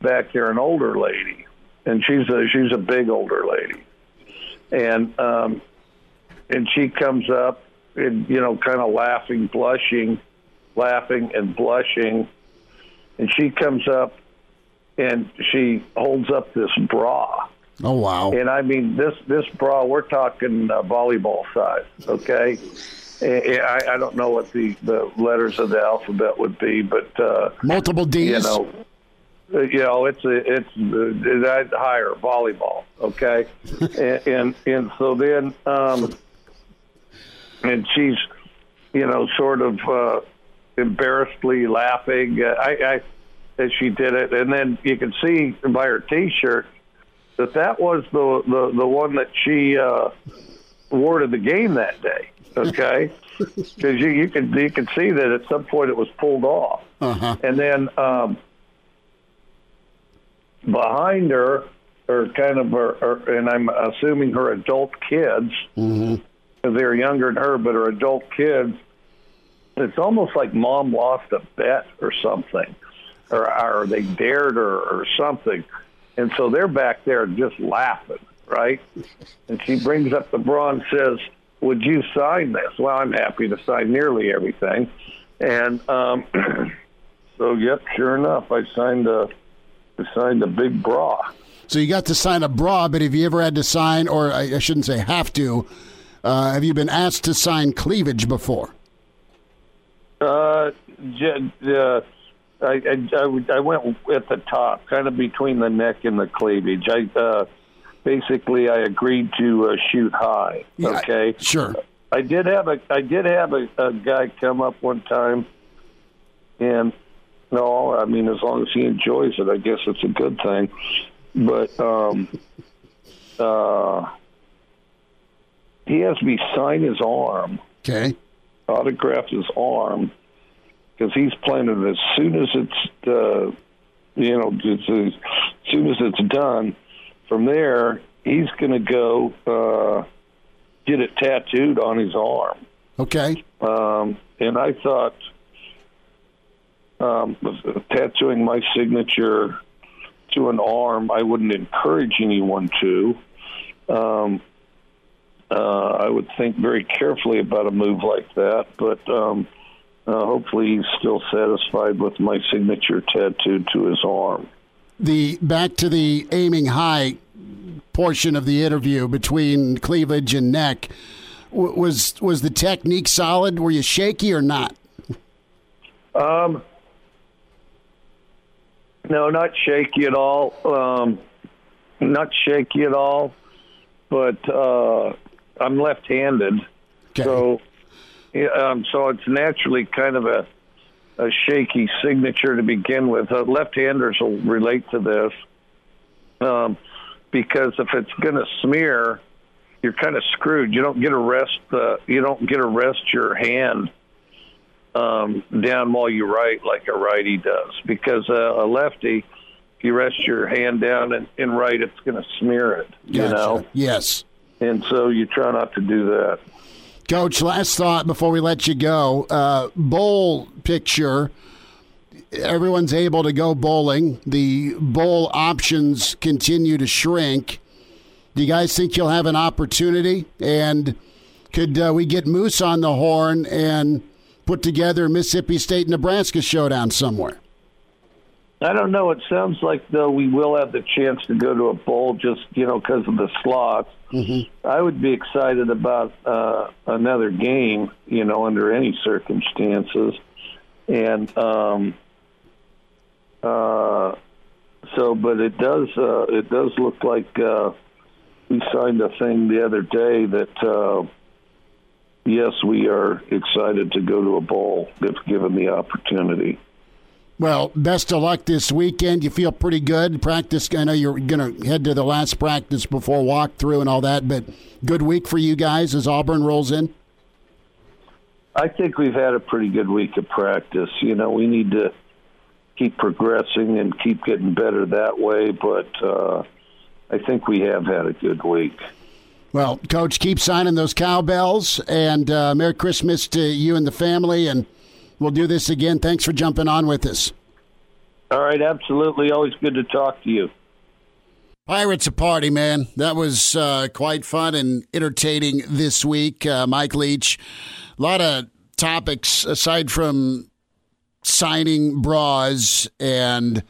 back there, an older lady, and she's a she's a big older lady, and um, and she comes up and you know kind of laughing, blushing, laughing and blushing, and she comes up and she holds up this bra. Oh wow! And I mean this this bra, we're talking uh, volleyball size, okay? I, I don't know what the, the letters of the alphabet would be, but uh, multiple D's. You know, you know, it's a, it's that higher volleyball. Okay, and, and and so then um, and she's you know sort of uh, embarrassedly laughing. Uh, I, I as she did it, and then you can see by her T-shirt that that was the the, the one that she uh, wore to the game that day okay? Because you you can you can see that at some point it was pulled off, uh-huh. and then um, behind her, are kind of her, her, and I'm assuming her adult kids, mm-hmm. they're younger than her, but her adult kids. It's almost like mom lost a bet or something, or, or they dared her or something, and so they're back there just laughing, right? And she brings up the bra and says would you sign this? Well, I'm happy to sign nearly everything. And um, so, yep, sure enough, I signed a, I signed a big bra. So you got to sign a bra, but have you ever had to sign, or I, I shouldn't say have to, uh, have you been asked to sign cleavage before? Uh, uh I, I, I, I went at the top, kind of between the neck and the cleavage. I uh, basically I agreed to uh, shoot high. Okay, yeah, sure. I did have a I did have a, a guy come up one time, and no, I mean as long as he enjoys it, I guess it's a good thing. But um, uh, he has me sign his arm. Okay. Autograph his arm because he's planning as soon as it's uh, you know as soon as it's done from there, he's going to go uh, get it tattooed on his arm. Okay. Um, and I thought um, tattooing my signature to an arm, I wouldn't encourage anyone to. Um, uh, I would think very carefully about a move like that, but um, uh, hopefully he's still satisfied with my signature tattooed to his arm. The back to the aiming high portion of the interview between cleavage and neck was was the technique solid? Were you shaky or not? Um, no, not shaky at all. Um, not shaky at all, but uh, I'm left-handed, Okay. so yeah, um, so it's naturally kind of a a shaky signature to begin with. Uh, left-handers will relate to this um, because if it's going to smear, you're kind of screwed. You don't get to rest. Uh, you don't get to rest your hand um, down while you write like a righty does. Because uh, a lefty, if you rest your hand down and, and write, it's going to smear it. You Gotcha. know, Yes. and so you try not to do that. Coach, last thought before we let you go. Uh, bowl picture. Everyone's able to go bowling. The bowl options continue to shrink. Do you guys think you'll have an opportunity? And could uh, we get Moose on the horn and put together a Mississippi State Nebraska showdown somewhere? I don't know. It sounds like though we will have the chance to go to a bowl just you know because of the slots. Mm-hmm. I would be excited about uh, another game, you know, under any circumstances, and um, uh, so. But it does uh, it does look like uh, we signed a thing the other day that. Uh, Yes, we are excited to go to a bowl if given the opportunity. Well, best of luck this weekend. You feel pretty good. Practice. I know you're going to head to the last practice before walkthrough and all that, but good week for you guys as Auburn rolls in. I think we've had a pretty good week of practice. You know, we need to keep progressing and keep getting better that way, but uh, I think we have had a good week. Well, Coach, keep signing those cowbells, and uh, Merry Christmas to you and the family, and we'll do this again. Thanks for jumping on with us. All right, absolutely. Always good to talk to you. Pirates a party, man. That was uh, quite fun and entertaining this week. Uh, Mike Leach, a lot of topics aside from signing bras and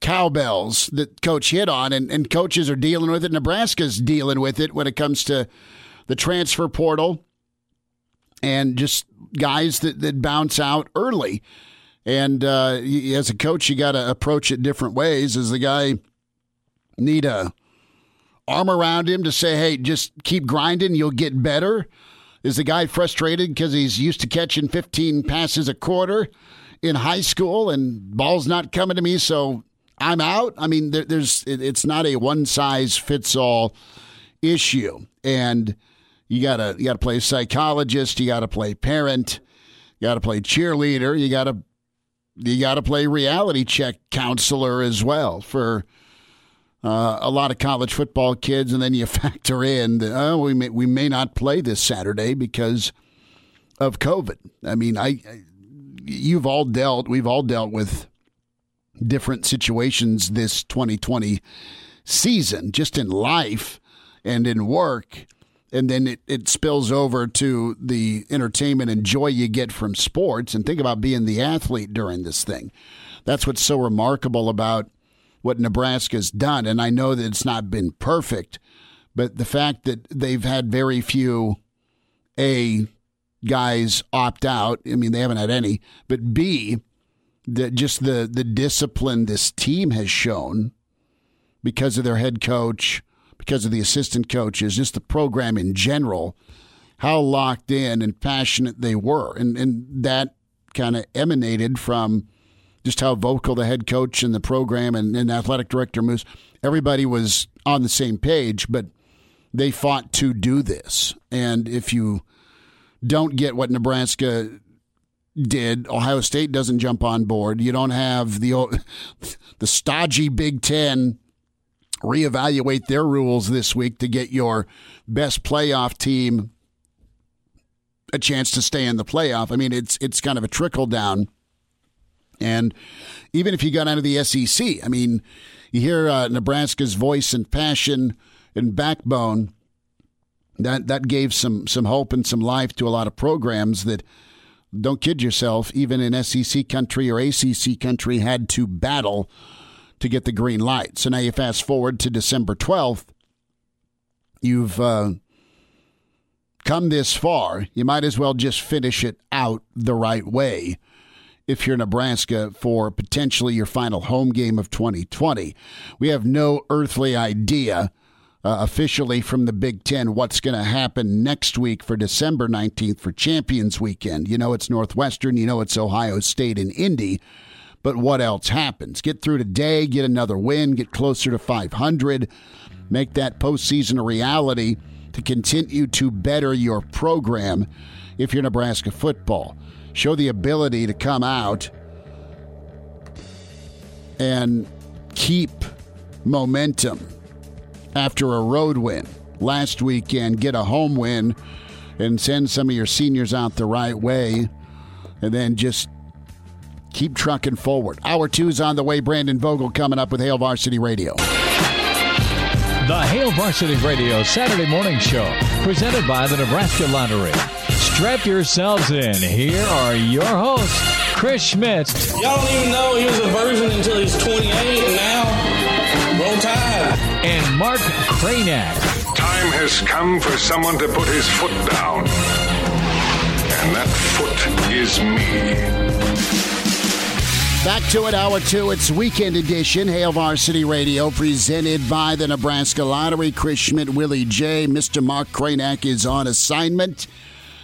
cowbells that coach hit on, and, and coaches are dealing with it. Nebraska's dealing with it when it comes to the transfer portal and just guys that, that bounce out early. And uh, as a coach, you got to approach it different ways. As the guy need a arm around him to say, "Hey, just keep grinding, you'll get better." Is the guy frustrated because he's used to catching 15 passes a quarter in high school and ball's not coming to me, so I'm out? I mean, there, there's it, it's not a one size fits all issue, and you gotta you gotta play psychologist, you gotta play parent, you gotta play cheerleader, you gotta you gotta play reality check counselor as well for uh, a lot of college football kids, and then you factor in that oh, we may we may not play this Saturday because of COVID. I mean, I, I you've all dealt, we've all dealt with different situations this 2020 season, just in life and in work. And then it, it spills over to the entertainment and joy you get from sports. And think about being the athlete during this thing. That's what's so remarkable about what Nebraska's done. And I know that it's not been perfect, but the fact that they've had very few A guys opt out, I mean, they haven't had any, but B, that just the, the discipline this team has shown because of their head coach, because of the assistant coaches, just the program in general, how locked in and passionate they were. And, and that kind of emanated from just how vocal the head coach and the program and, and athletic director Moose, everybody was on the same page, but they fought to do this. And if you don't get what Nebraska did, Ohio State doesn't jump on board. You don't have the the stodgy Big Ten reevaluate their rules this week to get your best playoff team a chance to stay in the playoff. I mean, it's it's kind of a trickle down. And even if you got out of the SEC, I mean, you hear uh, Nebraska's voice and passion and backbone. That that gave some some hope and some life to a lot of programs that don't kid yourself, even in SEC country or ACC country, had to battle to get the green light. So now you fast forward to December 12th. You've uh, come this far. You might as well just finish it out the right way if you're Nebraska for potentially your final home game of 2020. We have no earthly idea uh, officially from the Big Ten what's going to happen next week for December 19th for Champions Weekend. You know it's Northwestern, you know it's Ohio State and Indy, but what else happens? Get through today, get another win, get closer to 500, make that postseason a reality to continue to better your program if you're Nebraska football. Show the ability to come out and keep momentum after a road win last weekend, get a home win, and send some of your seniors out the right way, and then just keep trucking forward. Hour two is on the way. Brandon Vogel coming up with Hail Varsity Radio. The Hail Varsity Radio Saturday Morning Show, presented by the Nebraska Lottery. Strap yourselves in. Here are your hosts, Chris Schmidt. Y'all don't even know he was a virgin until he's 28, and now, roll tide. And Mark Cranack. Time has come for someone to put his foot down. And that foot is me. Back to it, hour two. It's weekend edition. Hail Varsity Radio, presented by the Nebraska Lottery. Chris Schmidt, Willie J. Mr. Mark Cranack is on assignment.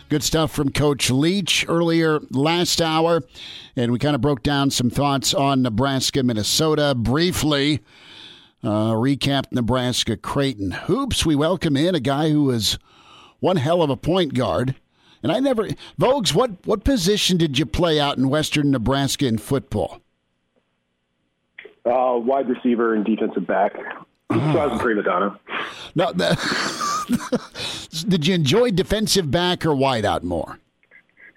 Good stuff from Coach Leach earlier last hour. And we kind of broke down some thoughts on Nebraska, Minnesota briefly. Uh, recap Nebraska Creighton hoops. We welcome in a guy who is one hell of a point guard. And I never, Vogues, what, what position did you play out in Western Nebraska in football? Uh, wide receiver and defensive back. So I was a prima donna. No, that, did you enjoy defensive back or wideout more?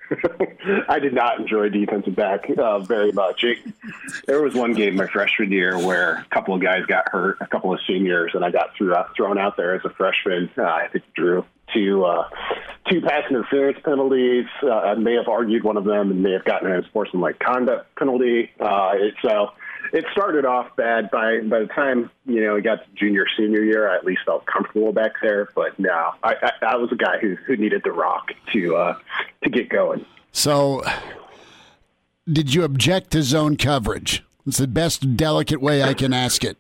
I did not enjoy defensive back uh, very much. It, there was one game my freshman year where a couple of guys got hurt, a couple of seniors, and I got threw out, thrown out there as a freshman. Uh, I think Drew two uh, two pass interference penalties. Uh, I may have argued one of them and may have gotten an unsportsmanlike conduct penalty. Uh, so it started off bad. By by the time you know it got to junior senior year, I at least felt comfortable back there. But no, I, I, I was a guy who who needed the rock to uh, to get going. So, did you object to zone coverage? It's the best delicate way I can ask it.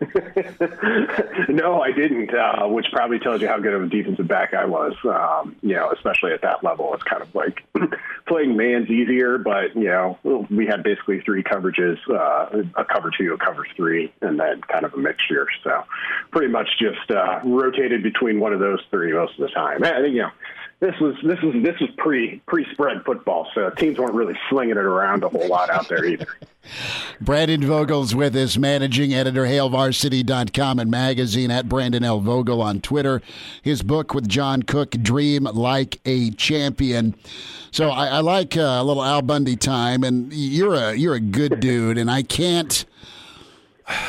no, I didn't, uh, which probably tells you how good of a defensive back I was. Um, you know, especially at that level, it's kind of like playing man's easier, but you know, we had basically three coverages: uh, a cover two, a cover three, and then kind of a mixture. So, pretty much just uh, rotated between one of those three most of the time. Think you know this was this was this was pre pre spread football, so teams weren't really slinging it around a whole lot out there either. Brandon Vogel's with us, managing editor, HailVarsity.com and magazine at Brandon L. Vogel on Twitter. His book with John Cook, Dream Like a Champion. So I, I like uh, a little Al Bundy time, and you're a you're a good dude, and I can't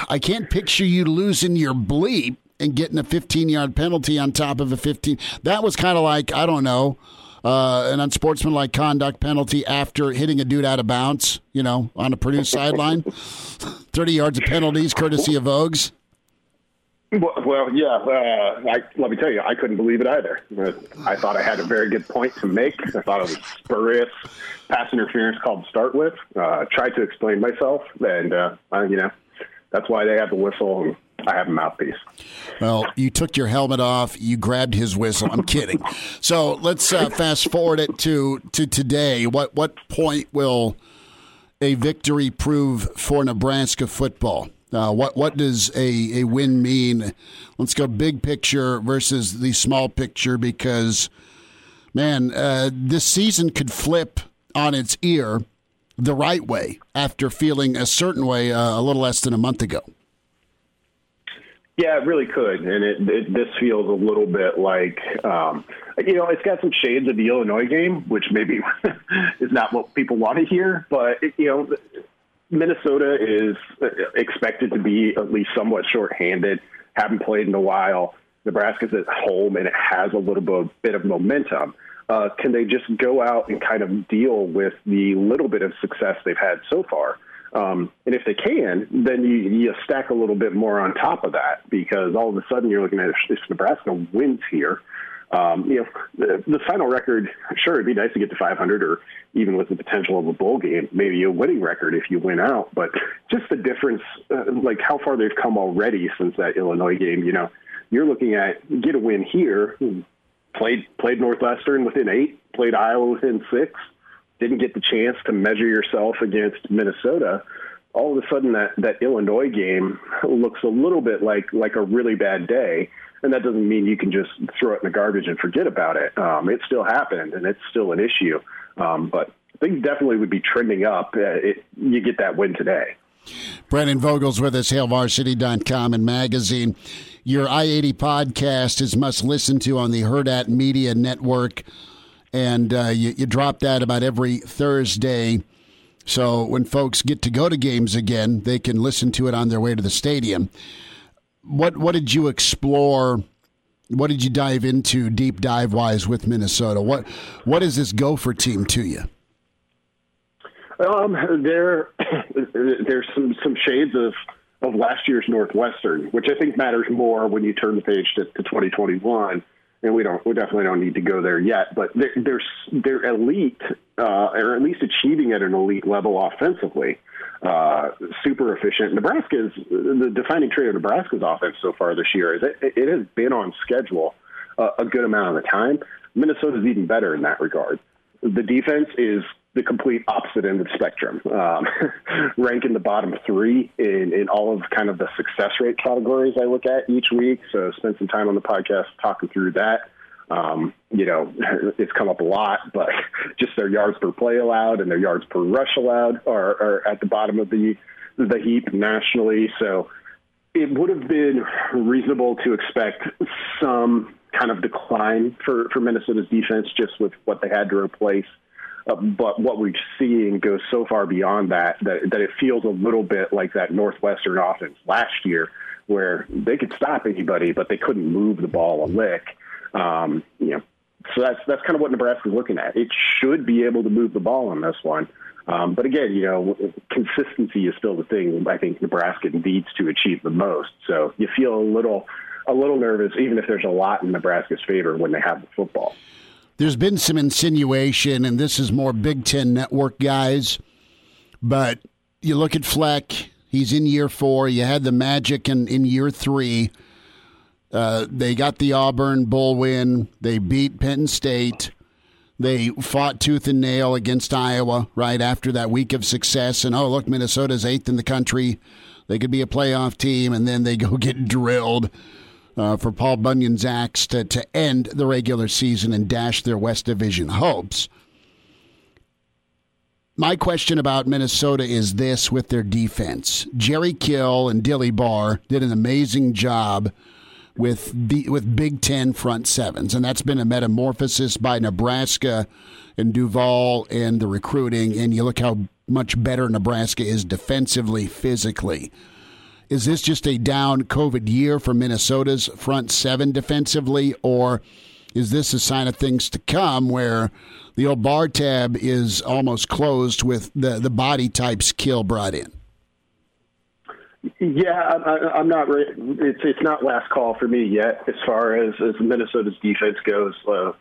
I can't picture you losing your bleep and getting a 15 yard penalty on top of a 15. That was kind of like, I don't know, uh, an unsportsmanlike conduct penalty after hitting a dude out of bounds, you know, on a Purdue sideline. 30 yards of penalties, courtesy of Vogues. Well, well yeah. Uh, I, let me tell you, I couldn't believe it either. I thought I had a very good point to make. I thought it was spurious pass interference called to start with. Uh, tried to explain myself, and uh, you know that's why they have the whistle. And I have a mouthpiece. Well, you took your helmet off. You grabbed his whistle. I'm kidding. So let's uh, fast forward it to to today. What what point will a victory prove for Nebraska football? Uh, what what does a, a win mean? Let's go big picture versus the small picture because, man, uh, this season could flip on its ear the right way after feeling a certain way uh, a little less than a month ago. Yeah, it really could, and it, it this feels a little bit like um, you know it's got some shades of the Illinois game, which maybe is not what people want to hear, but you know Minnesota is expected to be at least somewhat shorthanded. Haven't played in a while. Nebraska's at home, and it has a little bit, bit of momentum. Uh, can they just go out and kind of deal with the little bit of success they've had so far? Um, and if they can, then you, you stack a little bit more on top of that because all of a sudden you're looking at if Nebraska wins here, um, you know, the, the final record, sure, it'd be nice to get to 500 or even with the potential of a bowl game, maybe a winning record if you win out. But just the difference, uh, like how far they've come already since that Illinois game, you know, you're looking at get a win here, played played Northwestern within eight, played Iowa within six, didn't get the chance to measure yourself against Minnesota, all of a sudden that, that Illinois game looks a little bit like like a really bad day. And that doesn't mean you can just throw it in the garbage and forget about it. Um, it still happened, and it's still an issue. Um, but things definitely would be trending up. Uh, it, you get that win today. Brandon Vogel's with us, HailVarsity.com and magazine. Your I 80 podcast is must listen to on the Hurrdat Media Network and uh, you, you drop that about every Thursday. So when folks get to go to games again, they can listen to it on their way to the stadium. What what did you explore? What did you dive into deep dive wise with Minnesota? What what is this Gopher team to you? Um, there there's some some shades of of last year's Northwestern, which I think matters more when you turn the page to, to 2021 and we don't we definitely don't need to go there yet. But they're they're, they're elite, uh, or at least achieving at an elite level offensively. Uh, super efficient. Nebraska is the defining trait of Nebraska's offense so far this year is it, it has been on schedule a good amount of the time. Minnesota's even better in that regard. The defense is the complete opposite end of the spectrum, um, rank in the bottom three in, in all of kind of the success rate categories I look at each week. So spend some time on the podcast talking through that. Um, you know, it's come up a lot, but just their yards per play allowed and their yards per rush allowed are, are at the bottom of the the heap nationally. So it would have been reasonable to expect some kind of decline for, for Minnesota's defense just with what they had to replace uh, but what we're seeing goes so far beyond that, that that it feels a little bit like that Northwestern offense last year, where they could stop anybody, but they couldn't move the ball a lick. Um, you know, so that's that's kind of what Nebraska's looking at. It should be able to move the ball on this one. Um, but again, you know, consistency is still the thing I think Nebraska needs to achieve the most. So you feel a little a little nervous, even if there's a lot in Nebraska's favor when they have the football. There's been some insinuation, and this is more Big Ten Network guys, but you look at Fleck, he's in year four. You had the Magic in, in year three. Uh, they got the Auburn Bowl win. They beat Penn State. They fought tooth and nail against Iowa right after that week of success. And oh, look, Minnesota's eighth in the country. They could be a playoff team, and then they go get drilled uh, for Paul Bunyan's Axe to, to end the regular season and dash their West Division hopes. My question about Minnesota is this with their defense. Jerry Kill and Dilly Barr did an amazing job with the, with Big Ten front sevens, and that's been a metamorphosis by Nebraska and Duval and the recruiting. And you look how much better Nebraska is defensively, physically. Is this just a down COVID year for Minnesota's front seven defensively, or is this a sign of things to come where the old bar tab is almost closed with the, the body types Kill brought in? Yeah, I, am not. It's it's not last call for me yet as far as as Minnesota's defense goes. Uh,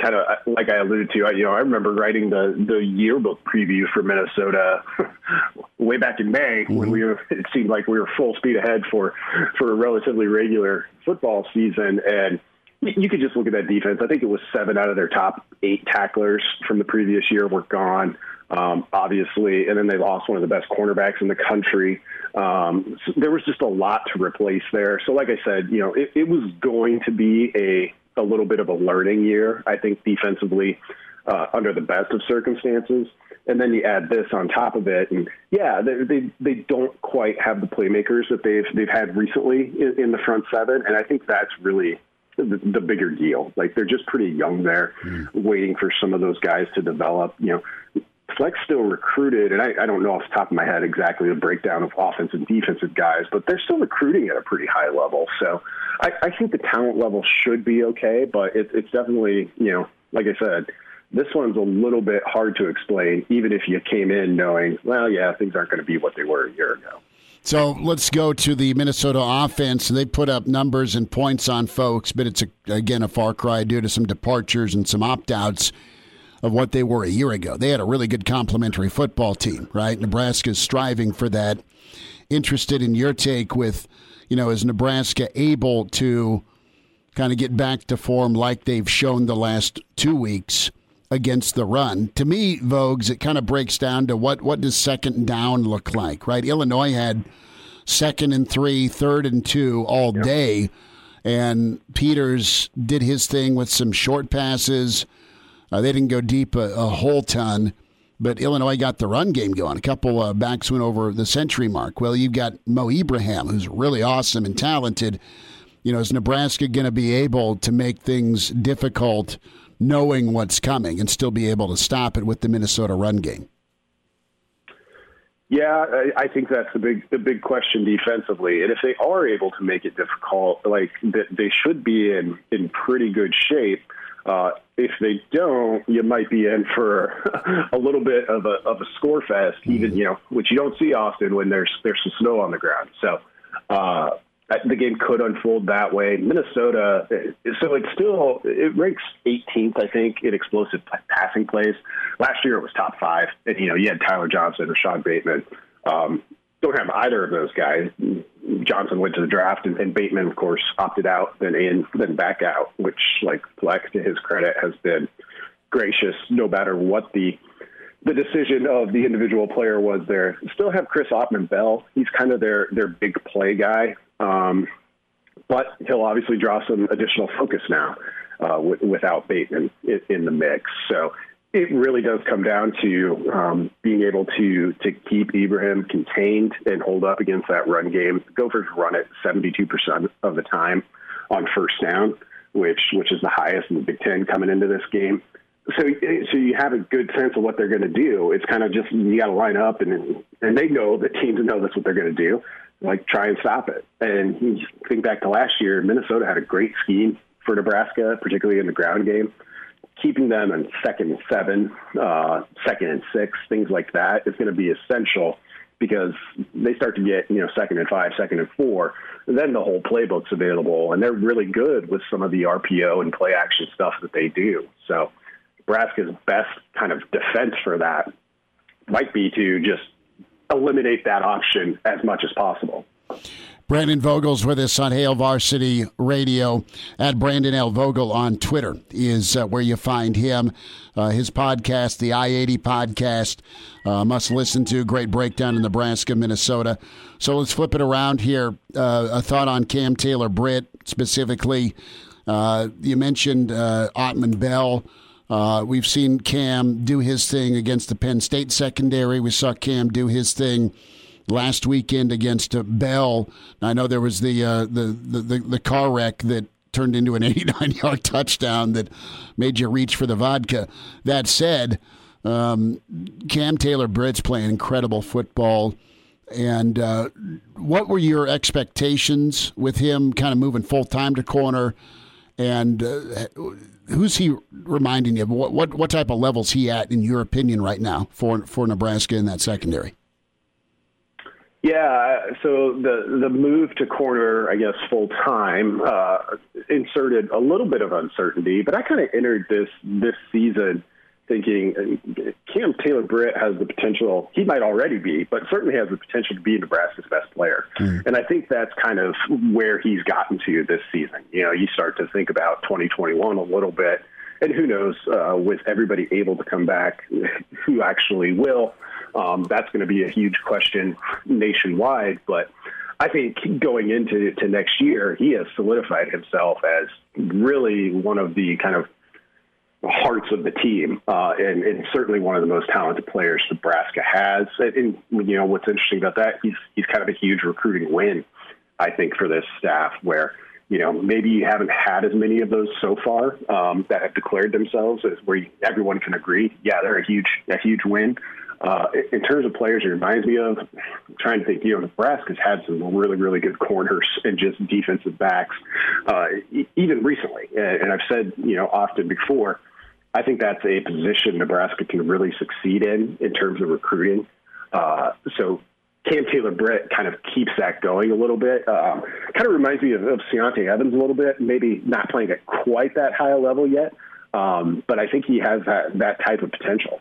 kind of like I alluded to, I, you know, I remember writing the the yearbook preview for Minnesota way back in May mm-hmm. when we were. It seemed like we were full speed ahead for for a relatively regular football season, and you could just look at that defense. I think it was seven out of their top eight tacklers from the previous year were gone. Um, obviously, and then they lost one of the best cornerbacks in the country. Um, so there was just a lot to replace there. So, like I said, you know, it, it was going to be a a little bit of a learning year, I think, defensively. uh, under the best of circumstances. And then you add this on top of it, and yeah, they they, they don't quite have the playmakers that they've they've had recently in, in the front seven, and I think that's really the, the bigger deal. Like they're just pretty young there, mm. waiting for some of those guys to develop. You know, Fleck still recruited, and I, I don't know off the top of my head exactly the breakdown of offensive and defensive guys, but they're still recruiting at a pretty high level. So I, I think the talent level should be okay, but it, it's definitely, you know, like I said, this one's a little bit hard to explain, even if you came in knowing, well, yeah, things aren't going to be what they were a year ago. So let's go to the Minnesota offense. They put up numbers and points on folks, but it's a, again a far cry due to some departures and some opt outs of what they were a year ago. They had a really good complementary football team, right? Nebraska's striving for that. Interested in your take with, you know, is Nebraska able to kind of get back to form like they've shown the last two weeks against the run? To me, Vogues, it kind of breaks down to what what does second down look like, right? Illinois had second and three, third and two all yep. day. And Peters did his thing with some short passes uh, they didn't go deep a, a, whole ton, but Illinois got the run game going. A couple uh, backs went over the century mark. Well, you've got Mo Ibrahim, who's really awesome and talented. You know, is Nebraska going to be able to make things difficult, knowing what's coming, and still be able to stop it with the Minnesota run game? Yeah, I think that's the big the big question defensively. And if they are able to make it difficult, like they should be in in pretty good shape. Uh, if they don't, you might be in for a little bit of a of a score fest, even you know, which you don't see often when there's there's some snow on the ground. So uh, the game could unfold that way. Minnesota, so it's still it ranks 18th, I think, in explosive passing plays. Last year it was top five, and you know you had Tyler Johnson, Rashod Bateman. Um, don't have either of those guys. Johnson went to the draft, and, and Bateman, of course, opted out, then in, then back out, which, like Fleck, to his credit, has been gracious no matter what the the decision of the individual player was there. Still have Chris Autman-Bell. He's kind of their their big play guy, um, but he'll obviously draw some additional focus now uh, w- without Bateman in, in the mix. So it really does come down to um, being able to to keep Ibrahim contained and hold up against that run game. Gophers run it 72% of the time on first down, which which is the highest in the Big Ten coming into this game. So so you have a good sense of what they're going to do. It's kind of just you got to line up and and they know the teams know that's what they're going to do. Like try and stop it. And think back to last year, Minnesota had a great scheme for Nebraska, particularly in the ground game keeping them in second and seven, uh, second and six, things like that is going to be essential because they start to get, you know, second and five, second and four, then the whole playbook's available. And they're really good with some of the RPO and play action stuff that they do. So Nebraska's best kind of defense for that might be to just eliminate that option as much as possible. Brandon Vogel's with us on Hail Varsity Radio at Brandon L. Vogel on Twitter is uh, where you find him. Uh, his podcast, the I 80 podcast, uh, must listen to. Great breakdown in Nebraska, Minnesota. So let's flip it around here. Uh, a thought on Cam Taylor Britt specifically. Uh, you mentioned uh, Autman-Bell. Uh, we've seen Cam do his thing against the Penn State secondary. We saw Cam do his thing last weekend against uh, Bell. I know there was the, uh, the, the, the car wreck that turned into an 89 yard touchdown that made you reach for the vodka. That said, um, Cam Taylor Britt's playing incredible football. And uh, what were your expectations with him kind of moving full time to corner? And uh, who's he reminding you of? What, what, what type of levels he at, in your opinion, right now for, for Nebraska in that secondary? Yeah, so the the move to corner, I guess, full time uh, inserted a little bit of uncertainty, but I kind of entered this this season thinking uh, Cam Taylor Britt has the potential. He might already be, but certainly has the potential to be Nebraska's best player. Mm. And I think that's kind of where he's gotten to this season. You know, you start to think about 2021 a little bit, and who knows, uh, with everybody able to come back, who actually will. Um, that's going to be a huge question nationwide. But I think going into to next year, he has solidified himself as really one of the kind of hearts of the team, uh, and, and, certainly one of the most talented players Nebraska has. And, and, you know what's interesting about that? He's he's kind of a huge recruiting win, I think, for this staff. Where you know maybe you haven't had as many of those so far um, that have declared themselves as where everyone can agree, yeah, they're a huge a huge win. Uh, in terms of players, it reminds me of I'm trying to think. You know, Nebraska's had some really, really good corners and just defensive backs, uh, even recently. And I've said, you know, often before, I think that's a position Nebraska can really succeed in in terms of recruiting. Uh, so Cam Taylor Britt kind of keeps that going a little bit. Um, kind of reminds me of, of Ciante Evans a little bit. Maybe not playing at quite that high a level yet, um, but I think he has that that type of potential.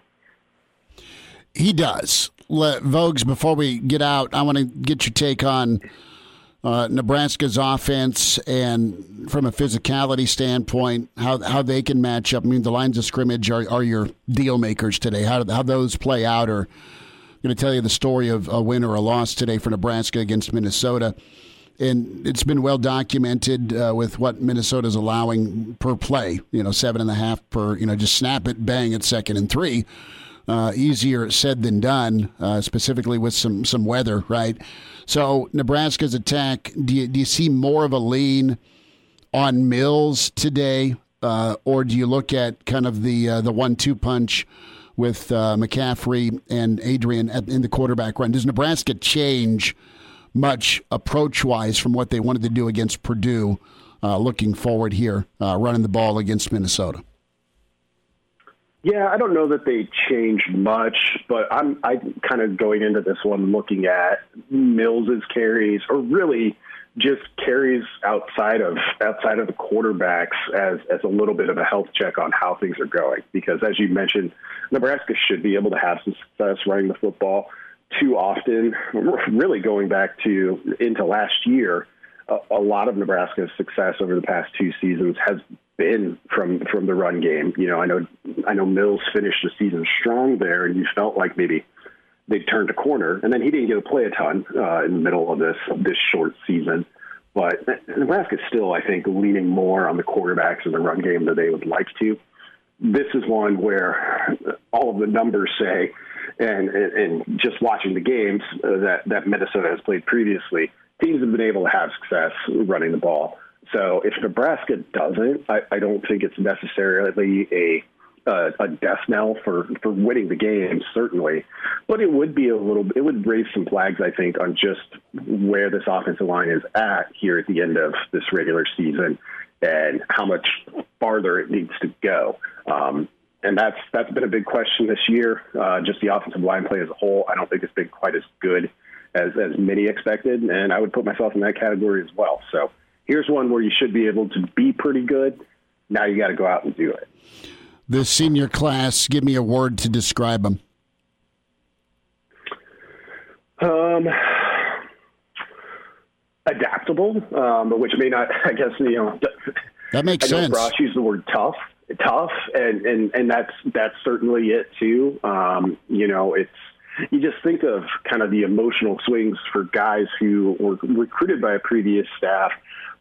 He does. Let, Vogues, before we get out, I want to get your take on uh, Nebraska's offense and from a physicality standpoint, how how they can match up. I mean, the lines of scrimmage are, are your deal makers today. How how those play out are going to tell you the story of a win or a loss today for Nebraska against Minnesota. And it's been well documented uh, with what Minnesota's allowing per play. You know, seven and a half per. You know, just snap it, bang at second and three. Uh, easier said than done, uh, specifically with some some weather, right? So Nebraska's attack. Do you, do you see more of a lean on Mills today, uh, or do you look at kind of the uh, the one-two punch with uh, McCaffrey and Adrian at, in the quarterback run? Does Nebraska change much approach-wise from what they wanted to do against Purdue? Uh, looking forward here, running the ball against Minnesota. Yeah, I don't know that they changed much, but I'm I kind of going into this one looking at Mills's carries, or really just carries outside of outside of the quarterbacks as as a little bit of a health check on how things are going. Because as you mentioned, Nebraska should be able to have some success running the football. Too often, really going back to into last year, a, a lot of Nebraska's success over the past two seasons has been from from the run game. You know, I know I know Mills finished the season strong there, and you felt like maybe they turned a corner. And then he didn't get to play a ton uh, in the middle of this this short season. But Nebraska's still, I think, leaning more on the quarterbacks in the run game than they would like to. This is one where all of the numbers say, and and, and just watching the games uh, that that Minnesota has played previously, teams have been able to have success running the ball. So if Nebraska doesn't, I, I don't think it's necessarily a uh, a death knell for for winning the game, certainly, but it would be a little. It would raise some flags, I think, on just where this offensive line is at here at the end of this regular season, and how much farther it needs to go. Um, and that's that's been a big question this year. Uh, just the offensive line play as a whole, I don't think it's been quite as good as as many expected, and I would put myself in that category as well. So here's one where you should be able to be pretty good. Now you got to go out and do it. The senior class, give me a word to describe them. Um, adaptable, um, which may not, I guess, you know. That makes I sense. Ross used the word tough, tough, and and and that's that's certainly it too. Um, you know, it's you just think of kind of the emotional swings for guys who were recruited by a previous staff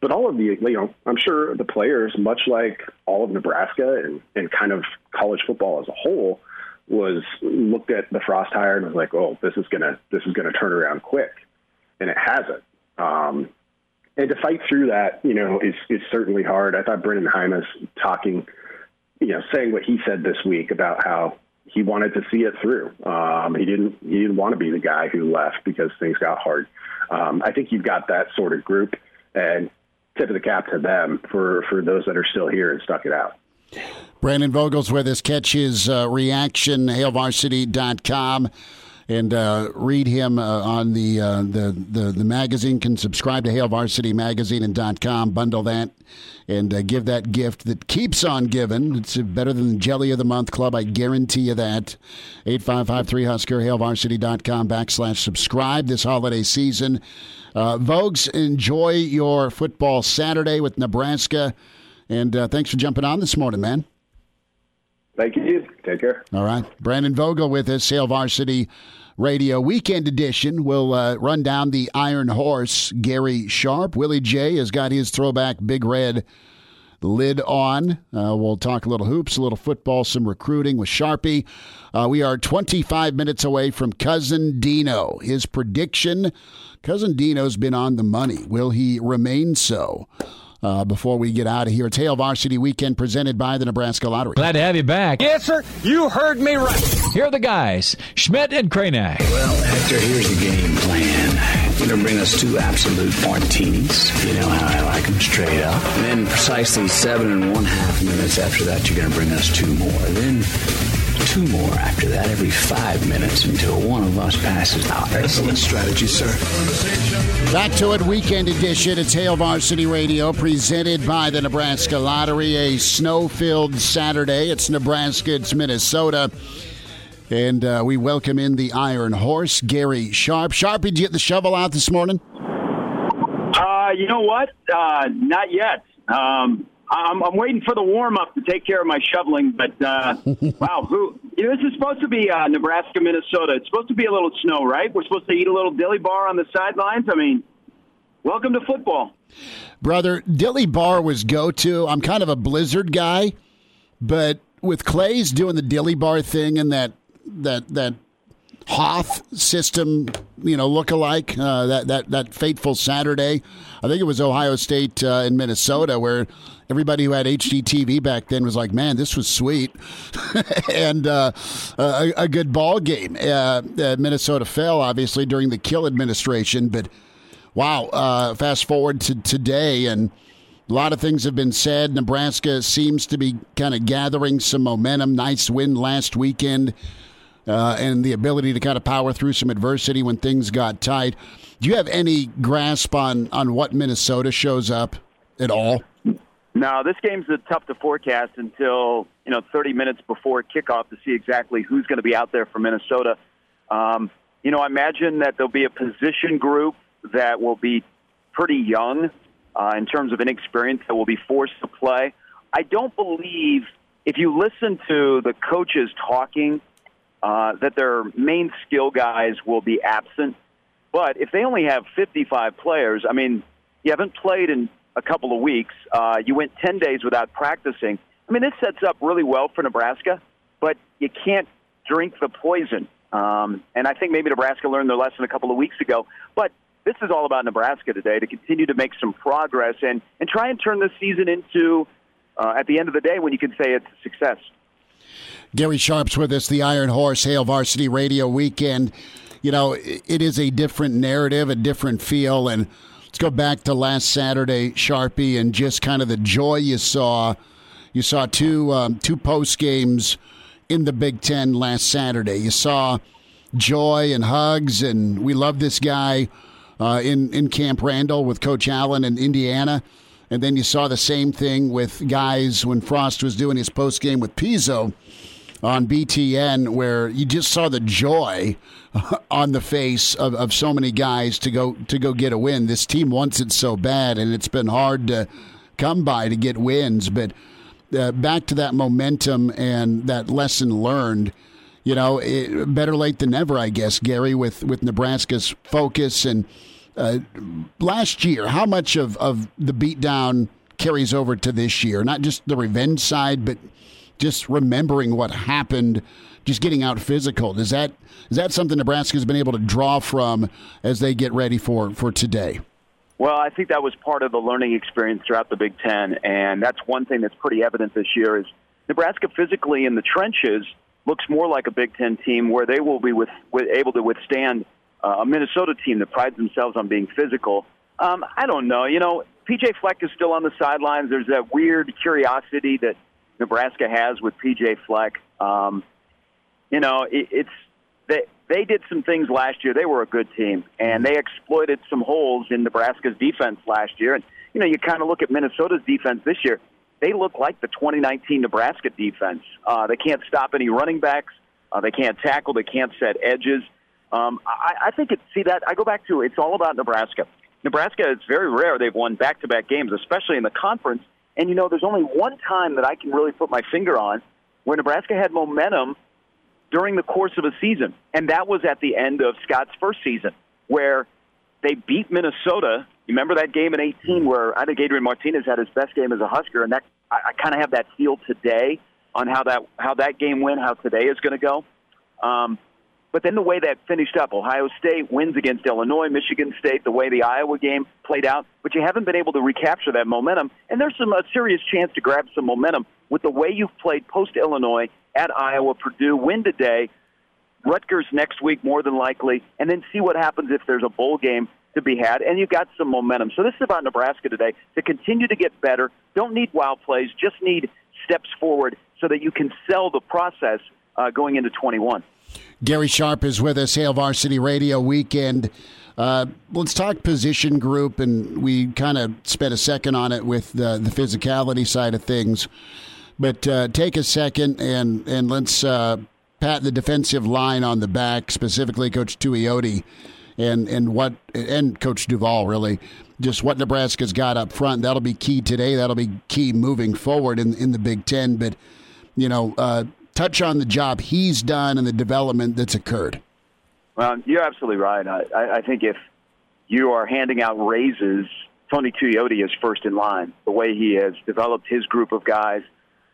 but all of the, you know, I'm sure the players, much like all of Nebraska and, and kind of college football as a whole, was looked at the Frost hire and was like, oh, this is gonna this is gonna turn around quick, and it hasn't. Um, and to fight through that, you know, is is certainly hard. I thought Brenden Jaimes talking, you know, saying what he said this week about how he wanted to see it through. Um, he didn't he didn't want to be the guy who left because things got hard. Um, I think you've got that sort of group, and tip of the cap to them for, for those that are still here and stuck it out. Brandon Vogel's with us. Catch his uh, reaction, hailvarsity.com, and uh, read him uh, on the, uh, the, the the magazine. Can subscribe to Hail Varsity Magazine and .com. Bundle that and uh, give that gift that keeps on giving. It's better than the Jelly of the Month Club. I guarantee you that. 8553 Husker, hailvarsity.com backslash subscribe this holiday season. Uh, Vogues, enjoy your football Saturday with Nebraska. And uh, thanks for jumping on this morning, man. Thank you. Take care. All right. Brandon Vogel with us, Hail Varsity Radio Weekend Edition. We'll uh, run down the Iron Horse, Gary Sharp. Willie J has got his throwback Big Red lid on. Uh, we'll talk a little hoops, a little football, some recruiting with Sharpie. Uh, we are 25 minutes away from Cousin Dino. His prediction Cousin Dino's been on the money. Will he remain so? Uh, before we get out of here. Hail Varsity Weekend presented by the Nebraska Lottery. Glad to have you back. Yes, sir. You heard me right. Here are the guys, Schmidt and Kranak. Well, Hector, here's the game plan. You're going to bring us two absolute martinis. You know how I like them straight up. And then precisely seven and one half minutes after that, you're going to bring us two more. Then two more after that every five minutes until one of us passes out. Excellent strategy, sir. Back to it, weekend edition. It's Hail Varsity Radio, presented by the Nebraska Lottery. A snow-filled Saturday. It's Nebraska. It's Minnesota. And uh, we welcome in the Iron Horse, Gary Sharp. Sharp, did you get the shovel out this morning? Uh, you know what? Uh, not yet. Um, I'm, I'm waiting for the warm up to take care of my shoveling, but uh, wow, who? You know, this is supposed to be uh, Nebraska, Minnesota. It's supposed to be a little snow, right? We're supposed to eat a little dilly bar on the sidelines. I mean, welcome to football, brother. Dilly bar was go to. I'm kind of a blizzard guy, but with Claeys doing the dilly bar thing and that that that Hoth system, you know, look alike. Uh, that that that fateful Saturday, I think it was Ohio State uh, in Minnesota, where everybody who had HDTV back then was like, "Man, this was sweet," and uh, a, a, good ball game. Uh, uh, Minnesota fell obviously during the Kill administration, but wow, uh, fast forward to today and. A lot of things have been said. Nebraska seems to be kind of gathering some momentum. Nice win last weekend uh, and the ability to kind of power through some adversity when things got tight. Do you have any grasp on, on what Minnesota shows up at all? No, this game's tough to forecast until you know 30 minutes before kickoff to see exactly who's going to be out there for Minnesota. Um, you know, I imagine that there'll be a position group that will be pretty young uh, in terms of inexperience that will be forced to play. I don't believe if you listen to the coaches talking uh, that their main skill guys will be absent. But if they only have 55 players, I mean, you haven't played in a couple of weeks. Uh, you went 10 days without practicing. I mean, this sets up really well for Nebraska, but you can't drink the poison. Um, and I think maybe Nebraska learned their lesson a couple of weeks ago. But this is all about Nebraska today to continue to make some progress and, and try and turn this season into, uh, at the end of the day, when you can say it's a success. Gary Sharp's with us, the Iron Horse Hail Varsity Radio Weekend. You know, it is a different narrative, a different feel. And let's go back to last Saturday, Sharpie, and just kind of the joy you saw. You saw two um, two post games in the Big Ten last Saturday. You saw joy and hugs, and we love this guy uh, in in Camp Randall with Coach Allen in Indiana. And then you saw the same thing with guys when Frost was doing his post game with Pizzo on BTN, where you just saw the joy on the face of, of so many guys to go to go get a win. This team wants it so bad, and it's been hard to come by to get wins. But uh, back to that momentum and that lesson learned. You know, it, better late than never, I guess, Gary, with, with Nebraska's focus and uh, last year, how much of, of the beatdown carries over to this year? Not just the revenge side, but just remembering what happened, just getting out physical. Is that is that something Nebraska's been able to draw from as they get ready for for today? Well, I think that was part of the learning experience throughout the Big Ten, and that's one thing that's pretty evident this year is Nebraska physically in the trenches looks more like a Big Ten team where they will be with, with able to withstand uh, a Minnesota team that prides themselves on being physical. Um, I don't know. You know, PJ Fleck is still on the sidelines. There's that weird curiosity that Nebraska has with PJ Fleck. Um, you know, it, it's they they did some things last year. They were a good team, and they exploited some holes in Nebraska's defense last year. And you know, you kind of look at Minnesota's defense this year. They look like the 2019 Nebraska defense. Uh, they can't stop any running backs. Uh, they can't tackle. They can't set edges. Um, I, I think it. See that I go back to it's all about Nebraska. Nebraska. It's very rare they've won back-to-back games, especially in the conference. And you know, there's only one time that I can really put my finger on where Nebraska had momentum during the course of a season, and that was at the end of Scott's first season, where they beat Minnesota. You remember that game in 18 where I think Adrian Martinez had his best game as a Husker, and that I, I kind of have that feel today on how that how that game went, how today is going to go. Um, but then the way that finished up, Ohio State wins against Illinois, Michigan State, the way the Iowa game played out, but you haven't been able to recapture that momentum. And there's some a serious chance to grab some momentum with the way you've played post Illinois at Iowa, Purdue, win today, Rutgers next week more than likely, and then see what happens if there's a bowl game to be had, and you've got some momentum. So this is about Nebraska today to continue to get better. Don't need wild plays, just need steps forward so that you can sell the process uh, going into 21. Gary Sharp is with us, Hail Varsity Radio Weekend. Uh, let's talk position group, and we kind of spent a second on it with the, the physicality side of things. But uh, take a second and and let's uh, pat the defensive line on the back, specifically Coach Tuioti, and and what and Coach Duval really, just what Nebraska's got up front. That'll be key today. That'll be key moving forward in in the Big Ten. But you know, uh, touch on the job he's done and the development that's occurred. Well, you're absolutely right. I, I think if you are handing out raises, Tony Tuioti is first in line. The way he has developed his group of guys,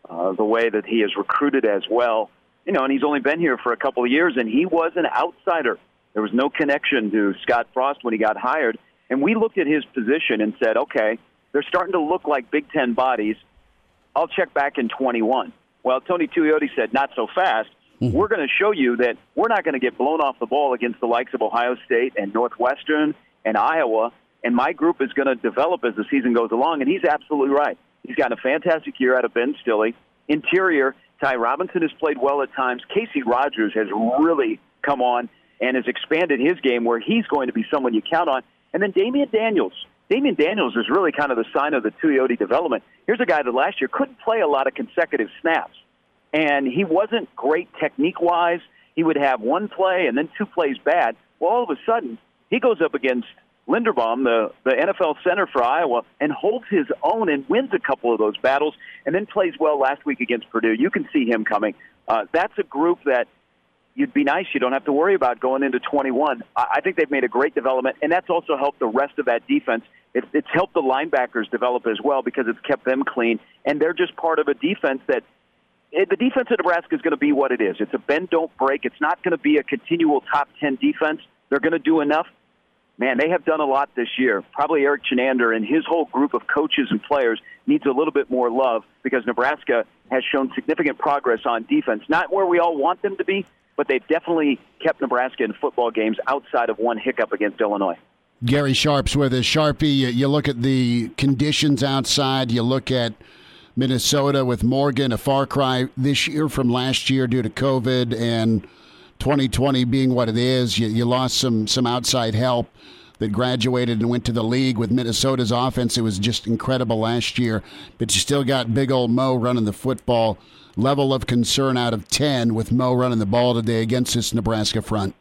uh, the way that he has recruited as well. You know, and he's only been here for a couple of years, and he was an outsider. There was no connection to Scott Frost when he got hired. And we looked at his position and said, okay, they're starting to look like Big Ten bodies. I'll check back in 21. Well, Tony Tuioti said, not so fast. Mm-hmm. We're going to show you that we're not going to get blown off the ball against the likes of Ohio State and Northwestern and Iowa. And my group is going to develop as the season goes along. And he's absolutely right. He's gotten a fantastic year out of Ben Stille. Interior, Ty Robinson has played well at times. Casey Rogers has really come on and has expanded his game where he's going to be someone you count on. And then Damion Daniels. Damion Daniels is really kind of the sign of the Tuioti development. Here's a guy that last year couldn't play a lot of consecutive snaps, and he wasn't great technique wise. He would have one play and then two plays bad. Well, all of a sudden, he goes up against Linderbaum, the, the NFL center for Iowa, and holds his own and wins a couple of those battles, and then plays well last week against Purdue. You can see him coming. Uh, that's a group that you'd be nice. You don't have to worry about going into 21. I think they've made a great development, and that's also helped the rest of that defense. It's, it's helped the linebackers develop as well because it's kept them clean, and they're just part of a defense that it, the defense of Nebraska is going to be what it is. It's a bend, don't break. It's not going to be a continual top 10 defense. They're going to do enough. Man, they have done a lot this year. Probably Erik Chinander and his whole group of coaches and players needs a little bit more love because Nebraska has shown significant progress on defense. Not where we all want them to be, but they've definitely kept Nebraska in football games outside of one hiccup against Illinois. Gary Sharp's with us. Sharpie, you look at the conditions outside, you look at Minnesota with Morgan, a far cry this year from last year due to COVID and 2020 being what it is. You, you lost some, some outside help that graduated and went to the league with Minnesota's offense. It was just incredible last year, but you still got big old Mo running the football level of concern out of 10 with Mo running the ball today against this Nebraska front?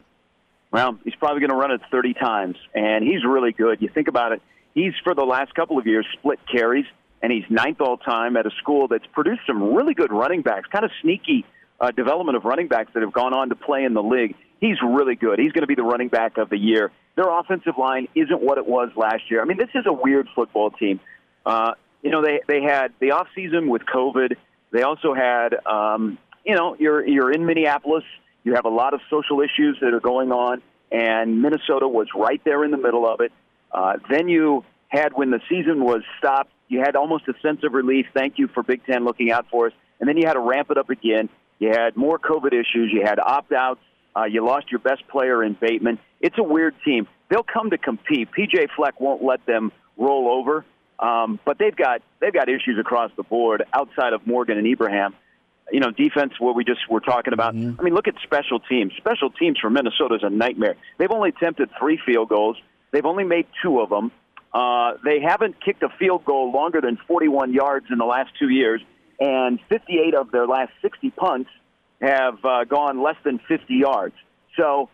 Well, he's probably going to run it 30 times, and he's really good. You think about it, he's for the last couple of years split carries, and he's ninth all time at a school that's produced some really good running backs, kind of sneaky uh, development of running backs that have gone on to play in the league. He's really good. He's going to be the running back of the year. Their offensive line isn't what it was last year. I mean, this is a weird football team. Uh, you know, they they had the off season with COVID. They also had, um, you know, you're you're in Minneapolis. You have a lot of social issues that are going on, and Minnesota was right there in the middle of it. Uh, then you had when the season was stopped, you had almost a sense of relief. Thank you for Big Ten looking out for us. And then you had to ramp it up again. You had more COVID issues. You had opt outs. Uh, you lost your best player in Bateman. It's a weird team. They'll come to compete. PJ Fleck won't let them roll over. Um, but they've got they've got issues across the board outside of Morgan and Ibrahim. You know, defense. What we just were talking about. Mm-hmm. I mean, look at special teams. Special teams for Minnesota is a nightmare. They've only attempted three field goals. They've only made two of them. Uh, they haven't kicked a field goal longer than 41 yards in the last two years, and 58 of their last 60 punts have uh, gone less than 50 yards. So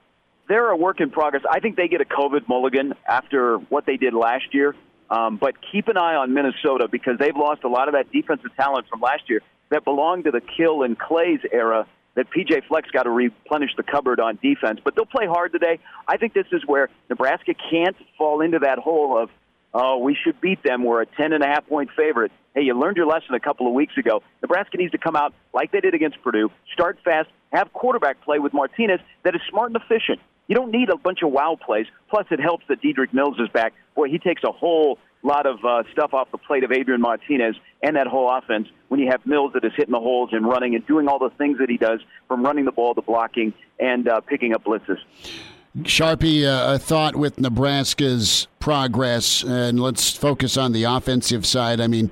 they're a work in progress. I think they get a COVID mulligan after what they did last year. Um, but keep an eye on Minnesota because they've lost a lot of that defensive talent from last year that belonged to the Kill and Claeys era that PJ Fleck's got to replenish the cupboard on defense. But they'll play hard today. I think this is where Nebraska can't fall into that hole of oh, we should beat them. We're a 10 and a half point favorite. Hey, you learned your lesson a couple of weeks ago. Nebraska needs to come out like they did against Purdue, start fast, have quarterback play with Martinez that is smart and efficient. You don't need a bunch of wow plays. Plus, it helps that Dedrick Mills is back. Boy, he takes a whole lot of uh, stuff off the plate of Adrian Martinez and that whole offense when you have Mills that is hitting the holes and running and doing all the things that he does from running the ball to blocking and uh, picking up blitzes. Sharpie, uh, a thought with Nebraska's progress, and let's focus on the offensive side. I mean,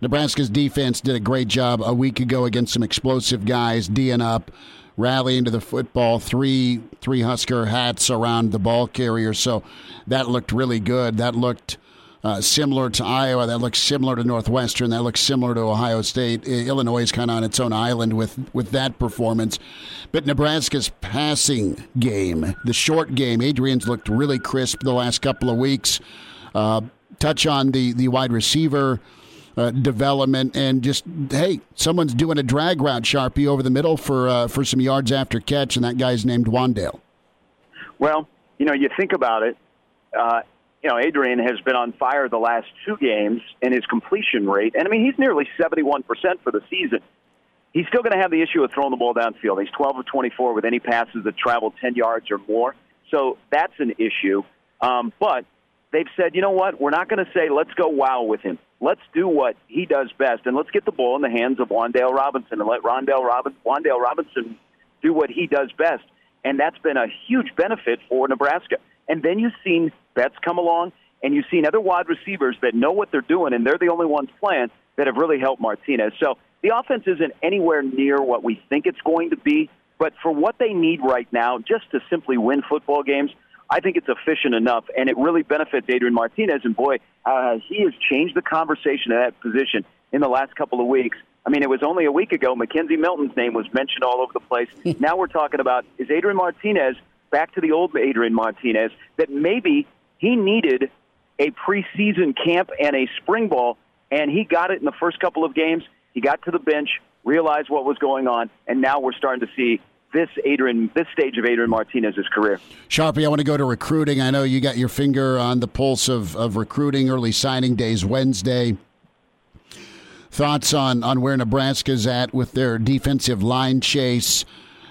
Nebraska's defense did a great job a week ago against some explosive guys, D'ing up, rallying to the football, three three Husker hats around the ball carrier. So that looked really good. That looked uh, similar to Iowa. That looks similar to Northwestern. That looks similar to Ohio State. Illinois is kind of on its own island with, with that performance. But Nebraska's passing game, the short game, Adrian's looked really crisp the last couple of weeks. Uh, touch on the, the wide receiver uh, development and just hey, someone's doing a drag route sharpie over the middle for uh, for some yards after catch, and that guy's named Wan'Dale. Well, you know, you think about it. Uh, you know, Adrian has been on fire the last two games in his completion rate. And I mean, he's nearly 71% for the season. He's still going to have the issue of throwing the ball downfield. He's 12 of 24 with any passes that travel 10 yards or more. So that's an issue. Um, but they've said, you know what? We're not going to say, let's go wow with him. Let's do what he does best, and let's get the ball in the hands of Wan'Dale Robinson and let Rondale Robin, Wan'Dale Robinson do what he does best. And that's been a huge benefit for Nebraska. And then you've seen Betts come along, and you've seen other wide receivers that know what they're doing, and they're the only ones playing that have really helped Martinez. So the offense isn't anywhere near what we think it's going to be, but for what they need right now, just to simply win football games, I think it's efficient enough, and it really benefits Adrian Martinez. And boy, uh, he has changed the conversation at that position in the last couple of weeks. I mean, it was only a week ago McKenzie Milton's name was mentioned all over the place. now we're talking about is Adrian Martinez back to the old Adrian Martinez that maybe he needed a preseason camp and a spring ball, and he got it in the first couple of games. He got to the bench, realized what was going on, and now we're starting to see this Adrian, this stage of Adrian Martinez's career. Sharpie, I want to go to recruiting. I know you got your finger on the pulse of, of recruiting. Early signing days Wednesday. Thoughts on on where Nebraska's at with their defensive line chase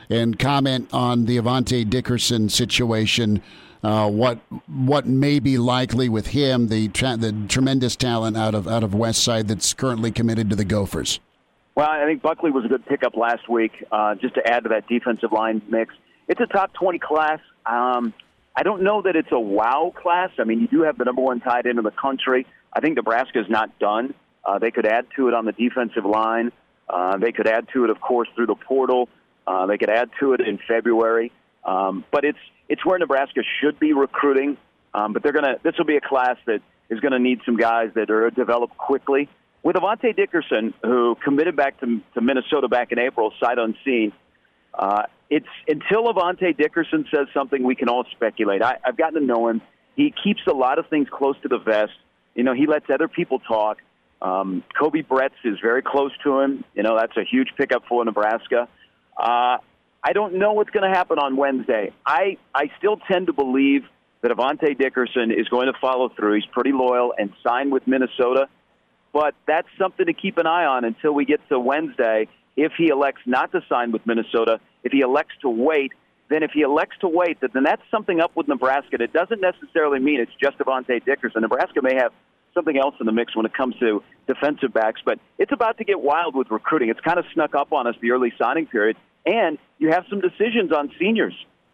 and comment on the Avante Dickerson situation. Uh, what what may be likely with him, the tra- the tremendous talent out of out of West Side that's currently committed to the Gophers. Well, I think Buckley was a good pickup last week. Uh, just to add to that defensive line mix, it's a top twenty class. Um, I don't know that it's a wow class. I mean, you do have the number one tight end in the country. I think Nebraska is not done. Uh, they could add to it on the defensive line. Uh, they could add to it, of course, through the portal. Uh, they could add to it in February, um, but it's it's where Nebraska should be recruiting. Um, but they're gonna this will be a class that is to need some guys that are developed quickly. With Avante Dickerson, who committed back to, to Minnesota back in April, sight unseen, uh, it's until Avante Dickerson says something, we can all speculate. I, I've gotten to know him. He keeps a lot of things close to the vest. You know, he lets other people talk. Um, Koby Bretz is very close to him. You know, that's a huge pickup for Nebraska. Uh, I don't know what's going to happen on Wednesday. I, I still tend to believe that Avante Dickerson is going to follow through. He's pretty loyal and sign with Minnesota. But that's something to keep an eye on until we get to Wednesday. If he elects not to sign with Minnesota, if he elects to wait, then if he elects to wait, then that's something up with Nebraska. It doesn't necessarily mean it's just Avante Dickerson. Nebraska may have something else in the mix when it comes to defensive backs, but it's about to get wild with recruiting. It's kind of snuck up on us the early signing period, and you have some decisions on seniors.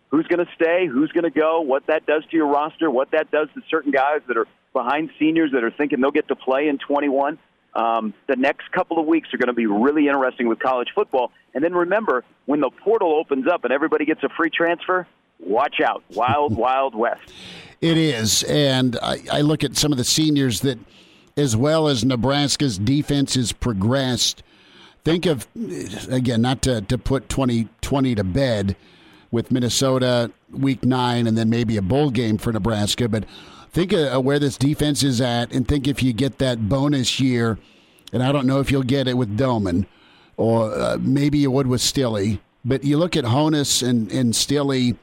Who's going to stay? Who's going to go? What that does to your roster? What that does to certain guys that are behind seniors that are thinking they'll get to play in 21? Um, the next couple of weeks are going to be really interesting with college football. And then remember, when the portal opens up and everybody gets a free transfer, watch out. Wild, wild west. It is. And I, I look at some of the seniors that, as well as Nebraska's defense has progressed, think of, again, not to, to put 2020 to bed with Minnesota week nine and then maybe a bowl game for Nebraska, but think of where this defense is at and think if you get that bonus year, and I don't know if you'll get it with Domann or uh, maybe you would with Stille, but you look at Honas and, and Stille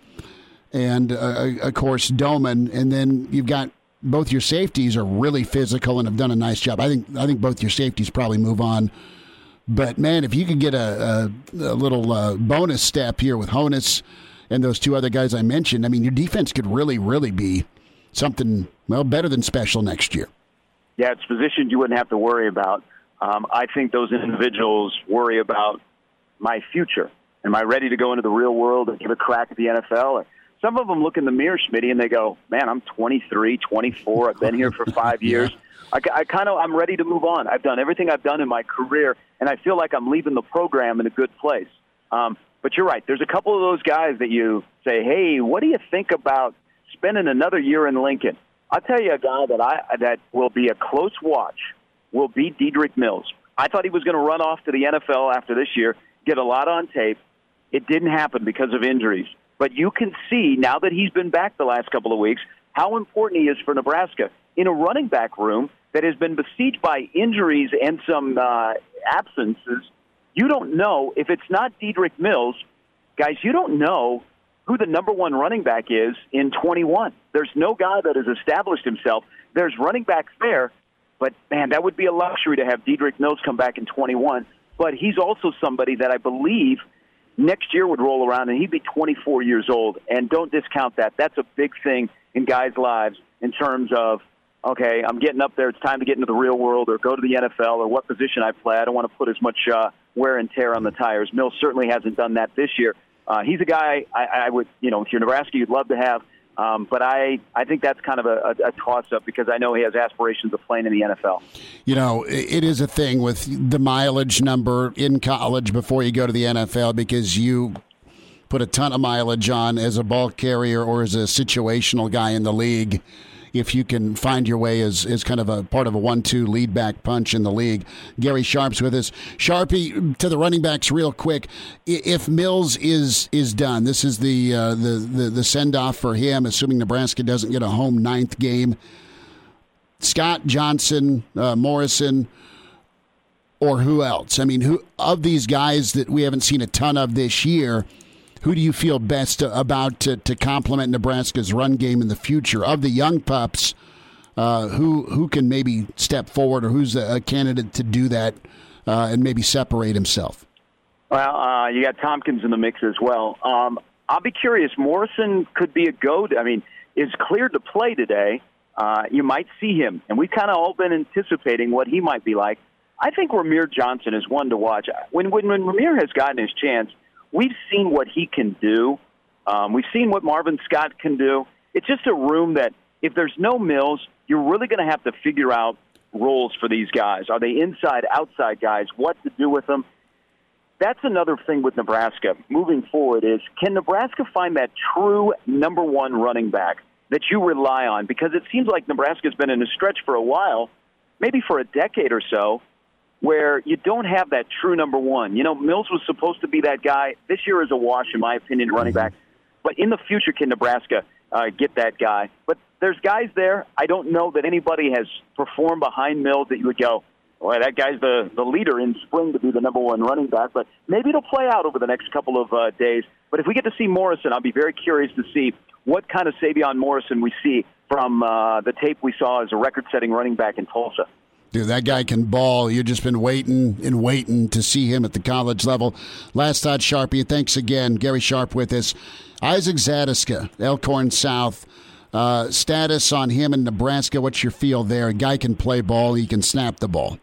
and, uh, of course, Domann, and then you've got both your safeties are really physical and have done a nice job. I think I think both your safeties probably move on. But man, if you could get a, a, a little uh, bonus step here with Honas and those two other guys I mentioned, I mean, your defense could really, really be something well better than special next year. Yeah, it's positions you wouldn't have to worry about. Um, I think those individuals worry about my future. Am I ready to go into the real world and give a crack at the NFL? Or some of them look in the mirror, Smitty, and they go, "Man, I'm 23, 24. I've been here for five years. I, I kind of I'm ready to move on. I've done everything I've done in my career, and I feel like I'm leaving the program in a good place." Um, but you're right. There's a couple of those guys that you say, "Hey, what do you think about spending another year in Lincoln?" I'll tell you a guy that I that will be a close watch will be Dedrick Mills. I thought he was going to run off to the NFL after this year, get a lot on tape. It didn't happen because of injuries. But you can see now that he's been back the last couple of weeks how important he is for Nebraska in a running back room that has been besieged by injuries and some uh, absences. You don't know if it's not Dedrick Mills, guys. You don't know who the number one running back is in 21. There's no guy that has established himself. There's running backs there, but man, that would be a luxury to have Dedrick Mills come back in 21. But he's also somebody that I believe next year would roll around and he'd be 24 years old. And don't discount that. That's a big thing in guys' lives in terms of okay, I'm getting up there. It's time to get into the real world or go to the NFL or what position I play. I don't want to put as much uh, wear and tear on the tires. Mills certainly hasn't done that this year. Uh, he's a guy I, I would, you know, if you're Nebraska, you'd love to have. Um, but I, I think that's kind of a, a, a toss up because I know he has aspirations of playing in the NFL. You know, it is a thing with the mileage number in college before you go to the NFL because you put a ton of mileage on as a ball carrier or as a situational guy in the league if you can find your way as, as kind of a part of a one-two lead back punch in the league. Gary Sharp's with us. Sharpie to the running backs real quick. If Mills is is done, this is the uh, the the, the send off for him. Assuming Nebraska doesn't get a home ninth game. Scott Johnson, uh, Morrison, or who else? I mean, who of these guys that we haven't seen a ton of this year? Who do you feel best about to, to complement Nebraska's run game in the future? Of the young pups, uh, who who can maybe step forward, or who's a, a candidate to do that uh, and maybe separate himself? Well, uh, you got Thompkins in the mix as well. Um, I'll be curious. Morrison could be a go. I mean, is cleared to play today. Uh, you might see him, and we've kind of all been anticipating what he might be like. I think Rahmir Johnson is one to watch. When when, when Rahmir has gotten his chance, we've seen what he can do. Um, we've seen what Marvin Scott can do. It's just a room that if there's no Mills, you're really going to have to figure out roles for these guys. Are they inside, outside guys? What to do with them? That's another thing with Nebraska moving forward is can Nebraska find that true number one running back that you rely on? Because it seems like Nebraska's been in a stretch for a while, maybe for a decade or so, where you don't have that true number one. You know, Mills was supposed to be that guy. This year is a wash, in my opinion, running back. But in the future, can Nebraska uh, get that guy? But there's guys there. I don't know that anybody has performed behind Mills that you would go, well, that guy's the, the leader in spring to be the number one running back. But maybe it'll play out over the next couple of uh, days. But if we get to see Morrison, I'll be very curious to see what kind of Sevion Morrison we see from uh, the tape we saw as a record setting running back in Tulsa. Dude, that guy can ball. You've just been waiting and waiting to see him at the college level. Last thought, Sharpie. Thanks again. Gary Sharp with us. Isaac Zatechka, Elkhorn South. Uh, status on him in Nebraska. What's your feel there? A guy can play ball. He can snap the ball.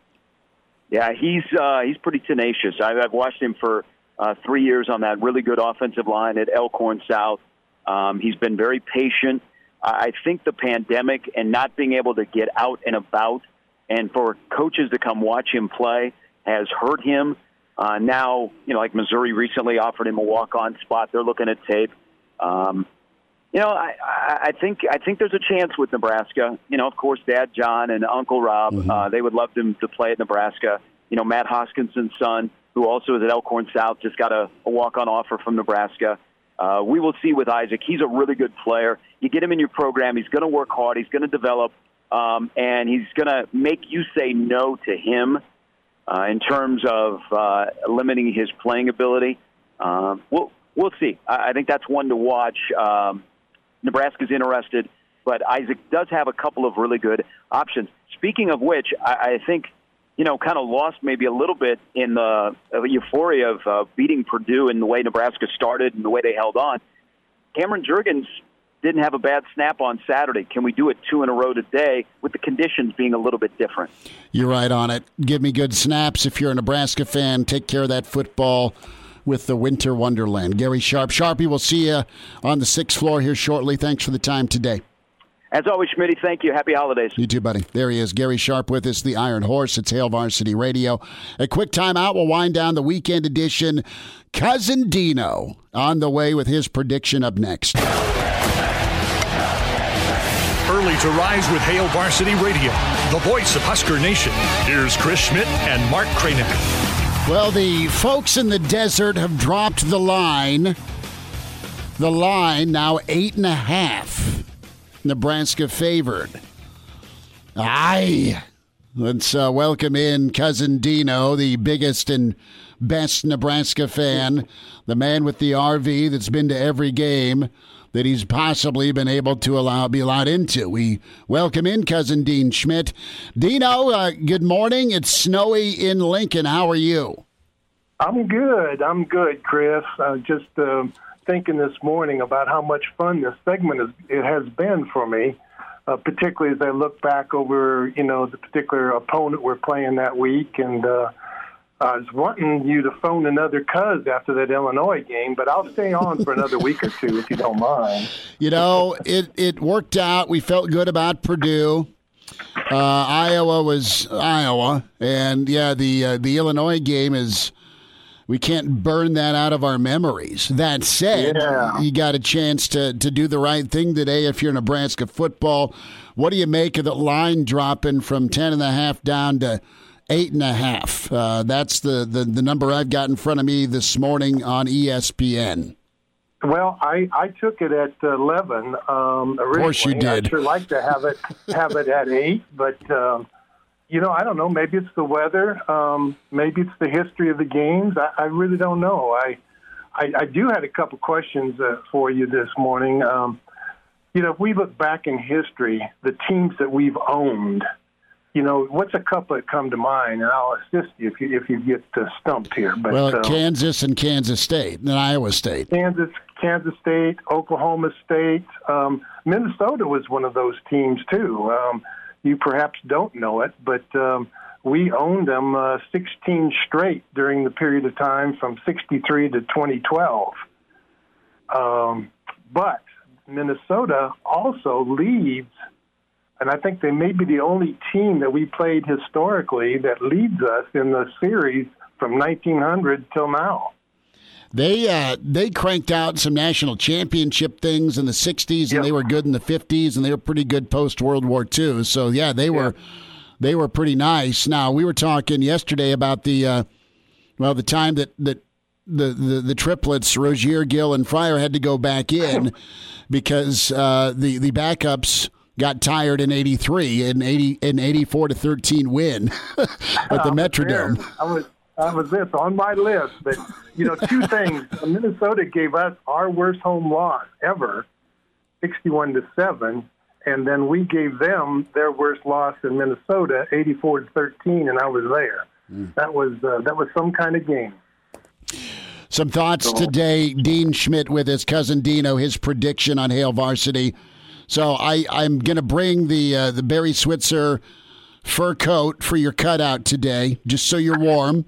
Yeah, he's uh, he's pretty tenacious. I've, I've watched him for uh, three years on that really good offensive line at Elkhorn South. Um, he's been very patient. I think the pandemic and not being able to get out and about – and for coaches to come watch him play has hurt him. Uh, now, you know, like Missouri recently offered him a walk-on spot. They're looking at tape. Um, you know, I, I think I think there's a chance with Nebraska. You know, of course, Dad John and Uncle Rob, mm-hmm. uh, they would love him to play at Nebraska. You know, Matt Hoskinson's son, who also is at Elkhorn South, just got a, a walk-on offer from Nebraska. Uh, we will see with Isaac. He's a really good player. You get him in your program, he's going to work hard. He's going to develop um, and he's going to make you say no to him uh, in terms of uh, limiting his playing ability. Um, we'll we'll see. I, I think that's one to watch. Um, Nebraska's interested, but Isaac does have a couple of really good options. Speaking of which, I, I think you know, kind of lost maybe a little bit in the euphoria of uh, beating Purdue and the way Nebraska started and the way they held on. Cameron Jurgens didn't have a bad snap on Saturday. Can we do it two in a row today with the conditions being a little bit different? You're right on it. Give me good snaps if you're a Nebraska fan. Take care of that football with the Winter Wonderland. Gary Sharp. Sharpie, we'll see you on the sixth floor here shortly. Thanks for the time today. As always, Schmitty, thank you. Happy holidays. You too, buddy. There he is, Gary Sharp with us, the Iron Horse. It's Hail Varsity Radio. A quick timeout. We'll wind down the weekend edition. Cousin Dino on the way with his prediction up next. Early to rise with Hail Varsity Radio, the voice of Husker Nation. Here's Chris Schmidt and Mark Kranek. Well, the folks in the desert have dropped the line. The line now eight and a half. Nebraska favored. Aye. Let's uh, welcome in cousin Dino, the biggest and best Nebraska fan, the man with the RV that's been to every game that he's possibly been able to allow be allowed into. We welcome in cousin Dean Schmidt. Dino, uh, good morning. It's snowy in Lincoln. How are you? I'm good. I'm good, Chris. Uh, just uh, thinking this morning about how much fun this segment is, it has been for me, uh, particularly as I look back over, you know, the particular opponent we're playing that week. And uh, I was wanting you to phone another cuz after that Illinois game, but I'll stay on for another week or two if you don't mind. You know, it, it worked out. We felt good about Purdue. Uh, Iowa was Iowa, and yeah, the uh, the Illinois game is we can't burn that out of our memories. That said, yeah. you got a chance to, to do the right thing today if you're Nebraska football. What do you make of the line dropping from ten and a half down to eight and a half? Uh, that's the, the, the number I've got in front of me this morning on ESPN. Well, I, I took it at eleven. Um, of course, you did. I'd sure like to have it have it at eight, but um, you know, I don't know. Maybe it's the weather. Um, maybe it's the history of the games. I, I really don't know. I, I, I do had a couple questions uh, for you this morning. Um, you know, if we look back in history, the teams that we've owned, you know, what's a couple that come to mind? And I'll assist you if you if you get uh, stumped here. But well, uh, Kansas and Kansas State and Iowa State. Kansas, Kansas State, Oklahoma State, um, Minnesota was one of those teams too. Um, you perhaps don't know it, but um, we owned them uh, 16 straight during the period of time from 63 to 2012. Um, but Minnesota also leads, and I think they may be the only team that we played historically that leads us in the series from 1900 till now. They uh, they cranked out some national championship things in the '60s, and yep. they were good in the '50s, and they were pretty good post World War II. So yeah, they were they were pretty nice. Now we were talking yesterday about the uh, well the time that that the, the, the triplets Rozier, Gill, and Fryar had to go back in because uh, the the backups got tired in '83 in '80 in '84 to 13 win at the Metrodome. I was that was this on my list. But you know, two things. Minnesota gave us our worst home loss ever, sixty-one to seven, and then we gave them their worst loss in Minnesota, eighty-four to thirteen, and I was there. Mm. That was uh, that was some kind of game. Some thoughts today. Dean Schmidt with his cousin Dino, his prediction on Hail Varsity. So I, I'm going to bring the uh, the Barry Switzer fur coat for your cutout today, just so you're warm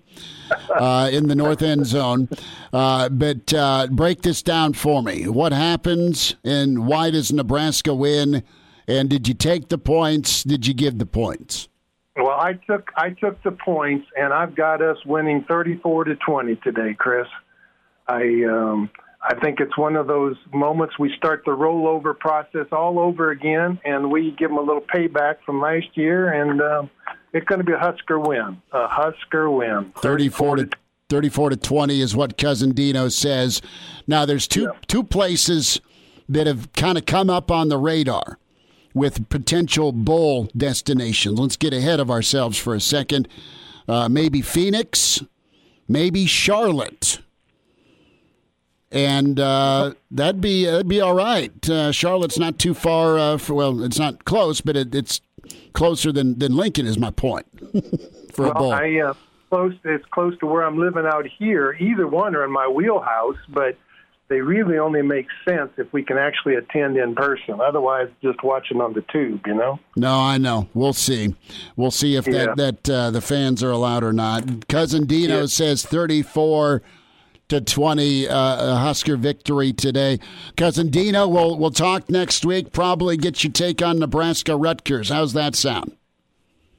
uh, in the north end zone. Uh, but uh, break this down for me. What happens and why does Nebraska win? And did you take the points? Did you give the points? Well, I took I took the points, and I've got us winning 34 to 20 today, Chris. I um, I think it's one of those moments we start the rollover process all over again, and we give them a little payback from last year, and uh, it's going to be a Husker win. A Husker win. 34 to 34 to 20 is what Cousin Dino says. Now, there's two yeah. two places that have kind of come up on the radar with potential bowl destinations. Let's get ahead of ourselves for a second. Uh, maybe Phoenix, maybe Charlotte. And uh, that'd be that'd be all right. Uh, Charlotte's not too far. Uh, for, well, it's not close, but it, it's closer than, than Lincoln. Is my point for well, a bowl. I uh, close. It's close to where I'm living out here. Either one are in my wheelhouse, but they really only make sense if we can actually attend in person. Otherwise, just watching on the tube, you know. No, I know. We'll see. We'll see if Yeah. that that uh, the fans are allowed or not. Cousin Dino Yeah. says thirty-four to twenty uh, Husker victory today. Cousin Dino, we'll we'll talk next week. Probably get your take on Nebraska Rutgers. How's that sound?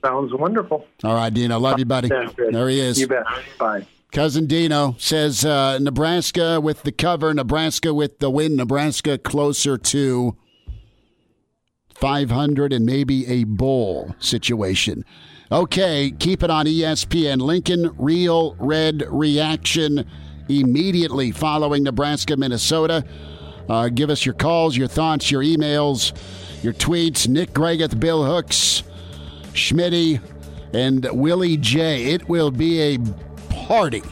Sounds wonderful. All right, Dino. Love you, buddy. There he is. You bet. Bye. Cousin Dino says uh, Nebraska with the cover, Nebraska with the win, Nebraska closer to 500 and maybe a bowl situation. Okay, keep it on ESPN. Lincoln Real Red Reaction immediately following Nebraska, Minnesota. Uh, give us your calls, your thoughts, your emails, your tweets. Nick Gregath, Bill Hooks, Schmitty, and Willie J. It will be a party.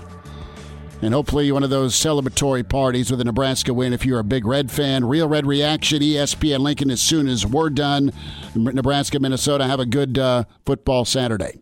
And hopefully one of those celebratory parties with a Nebraska win if you're a big Red fan. Real Red Reaction, ESPN Lincoln as soon as we're done. Nebraska, Minnesota, have a good uh, football Saturday.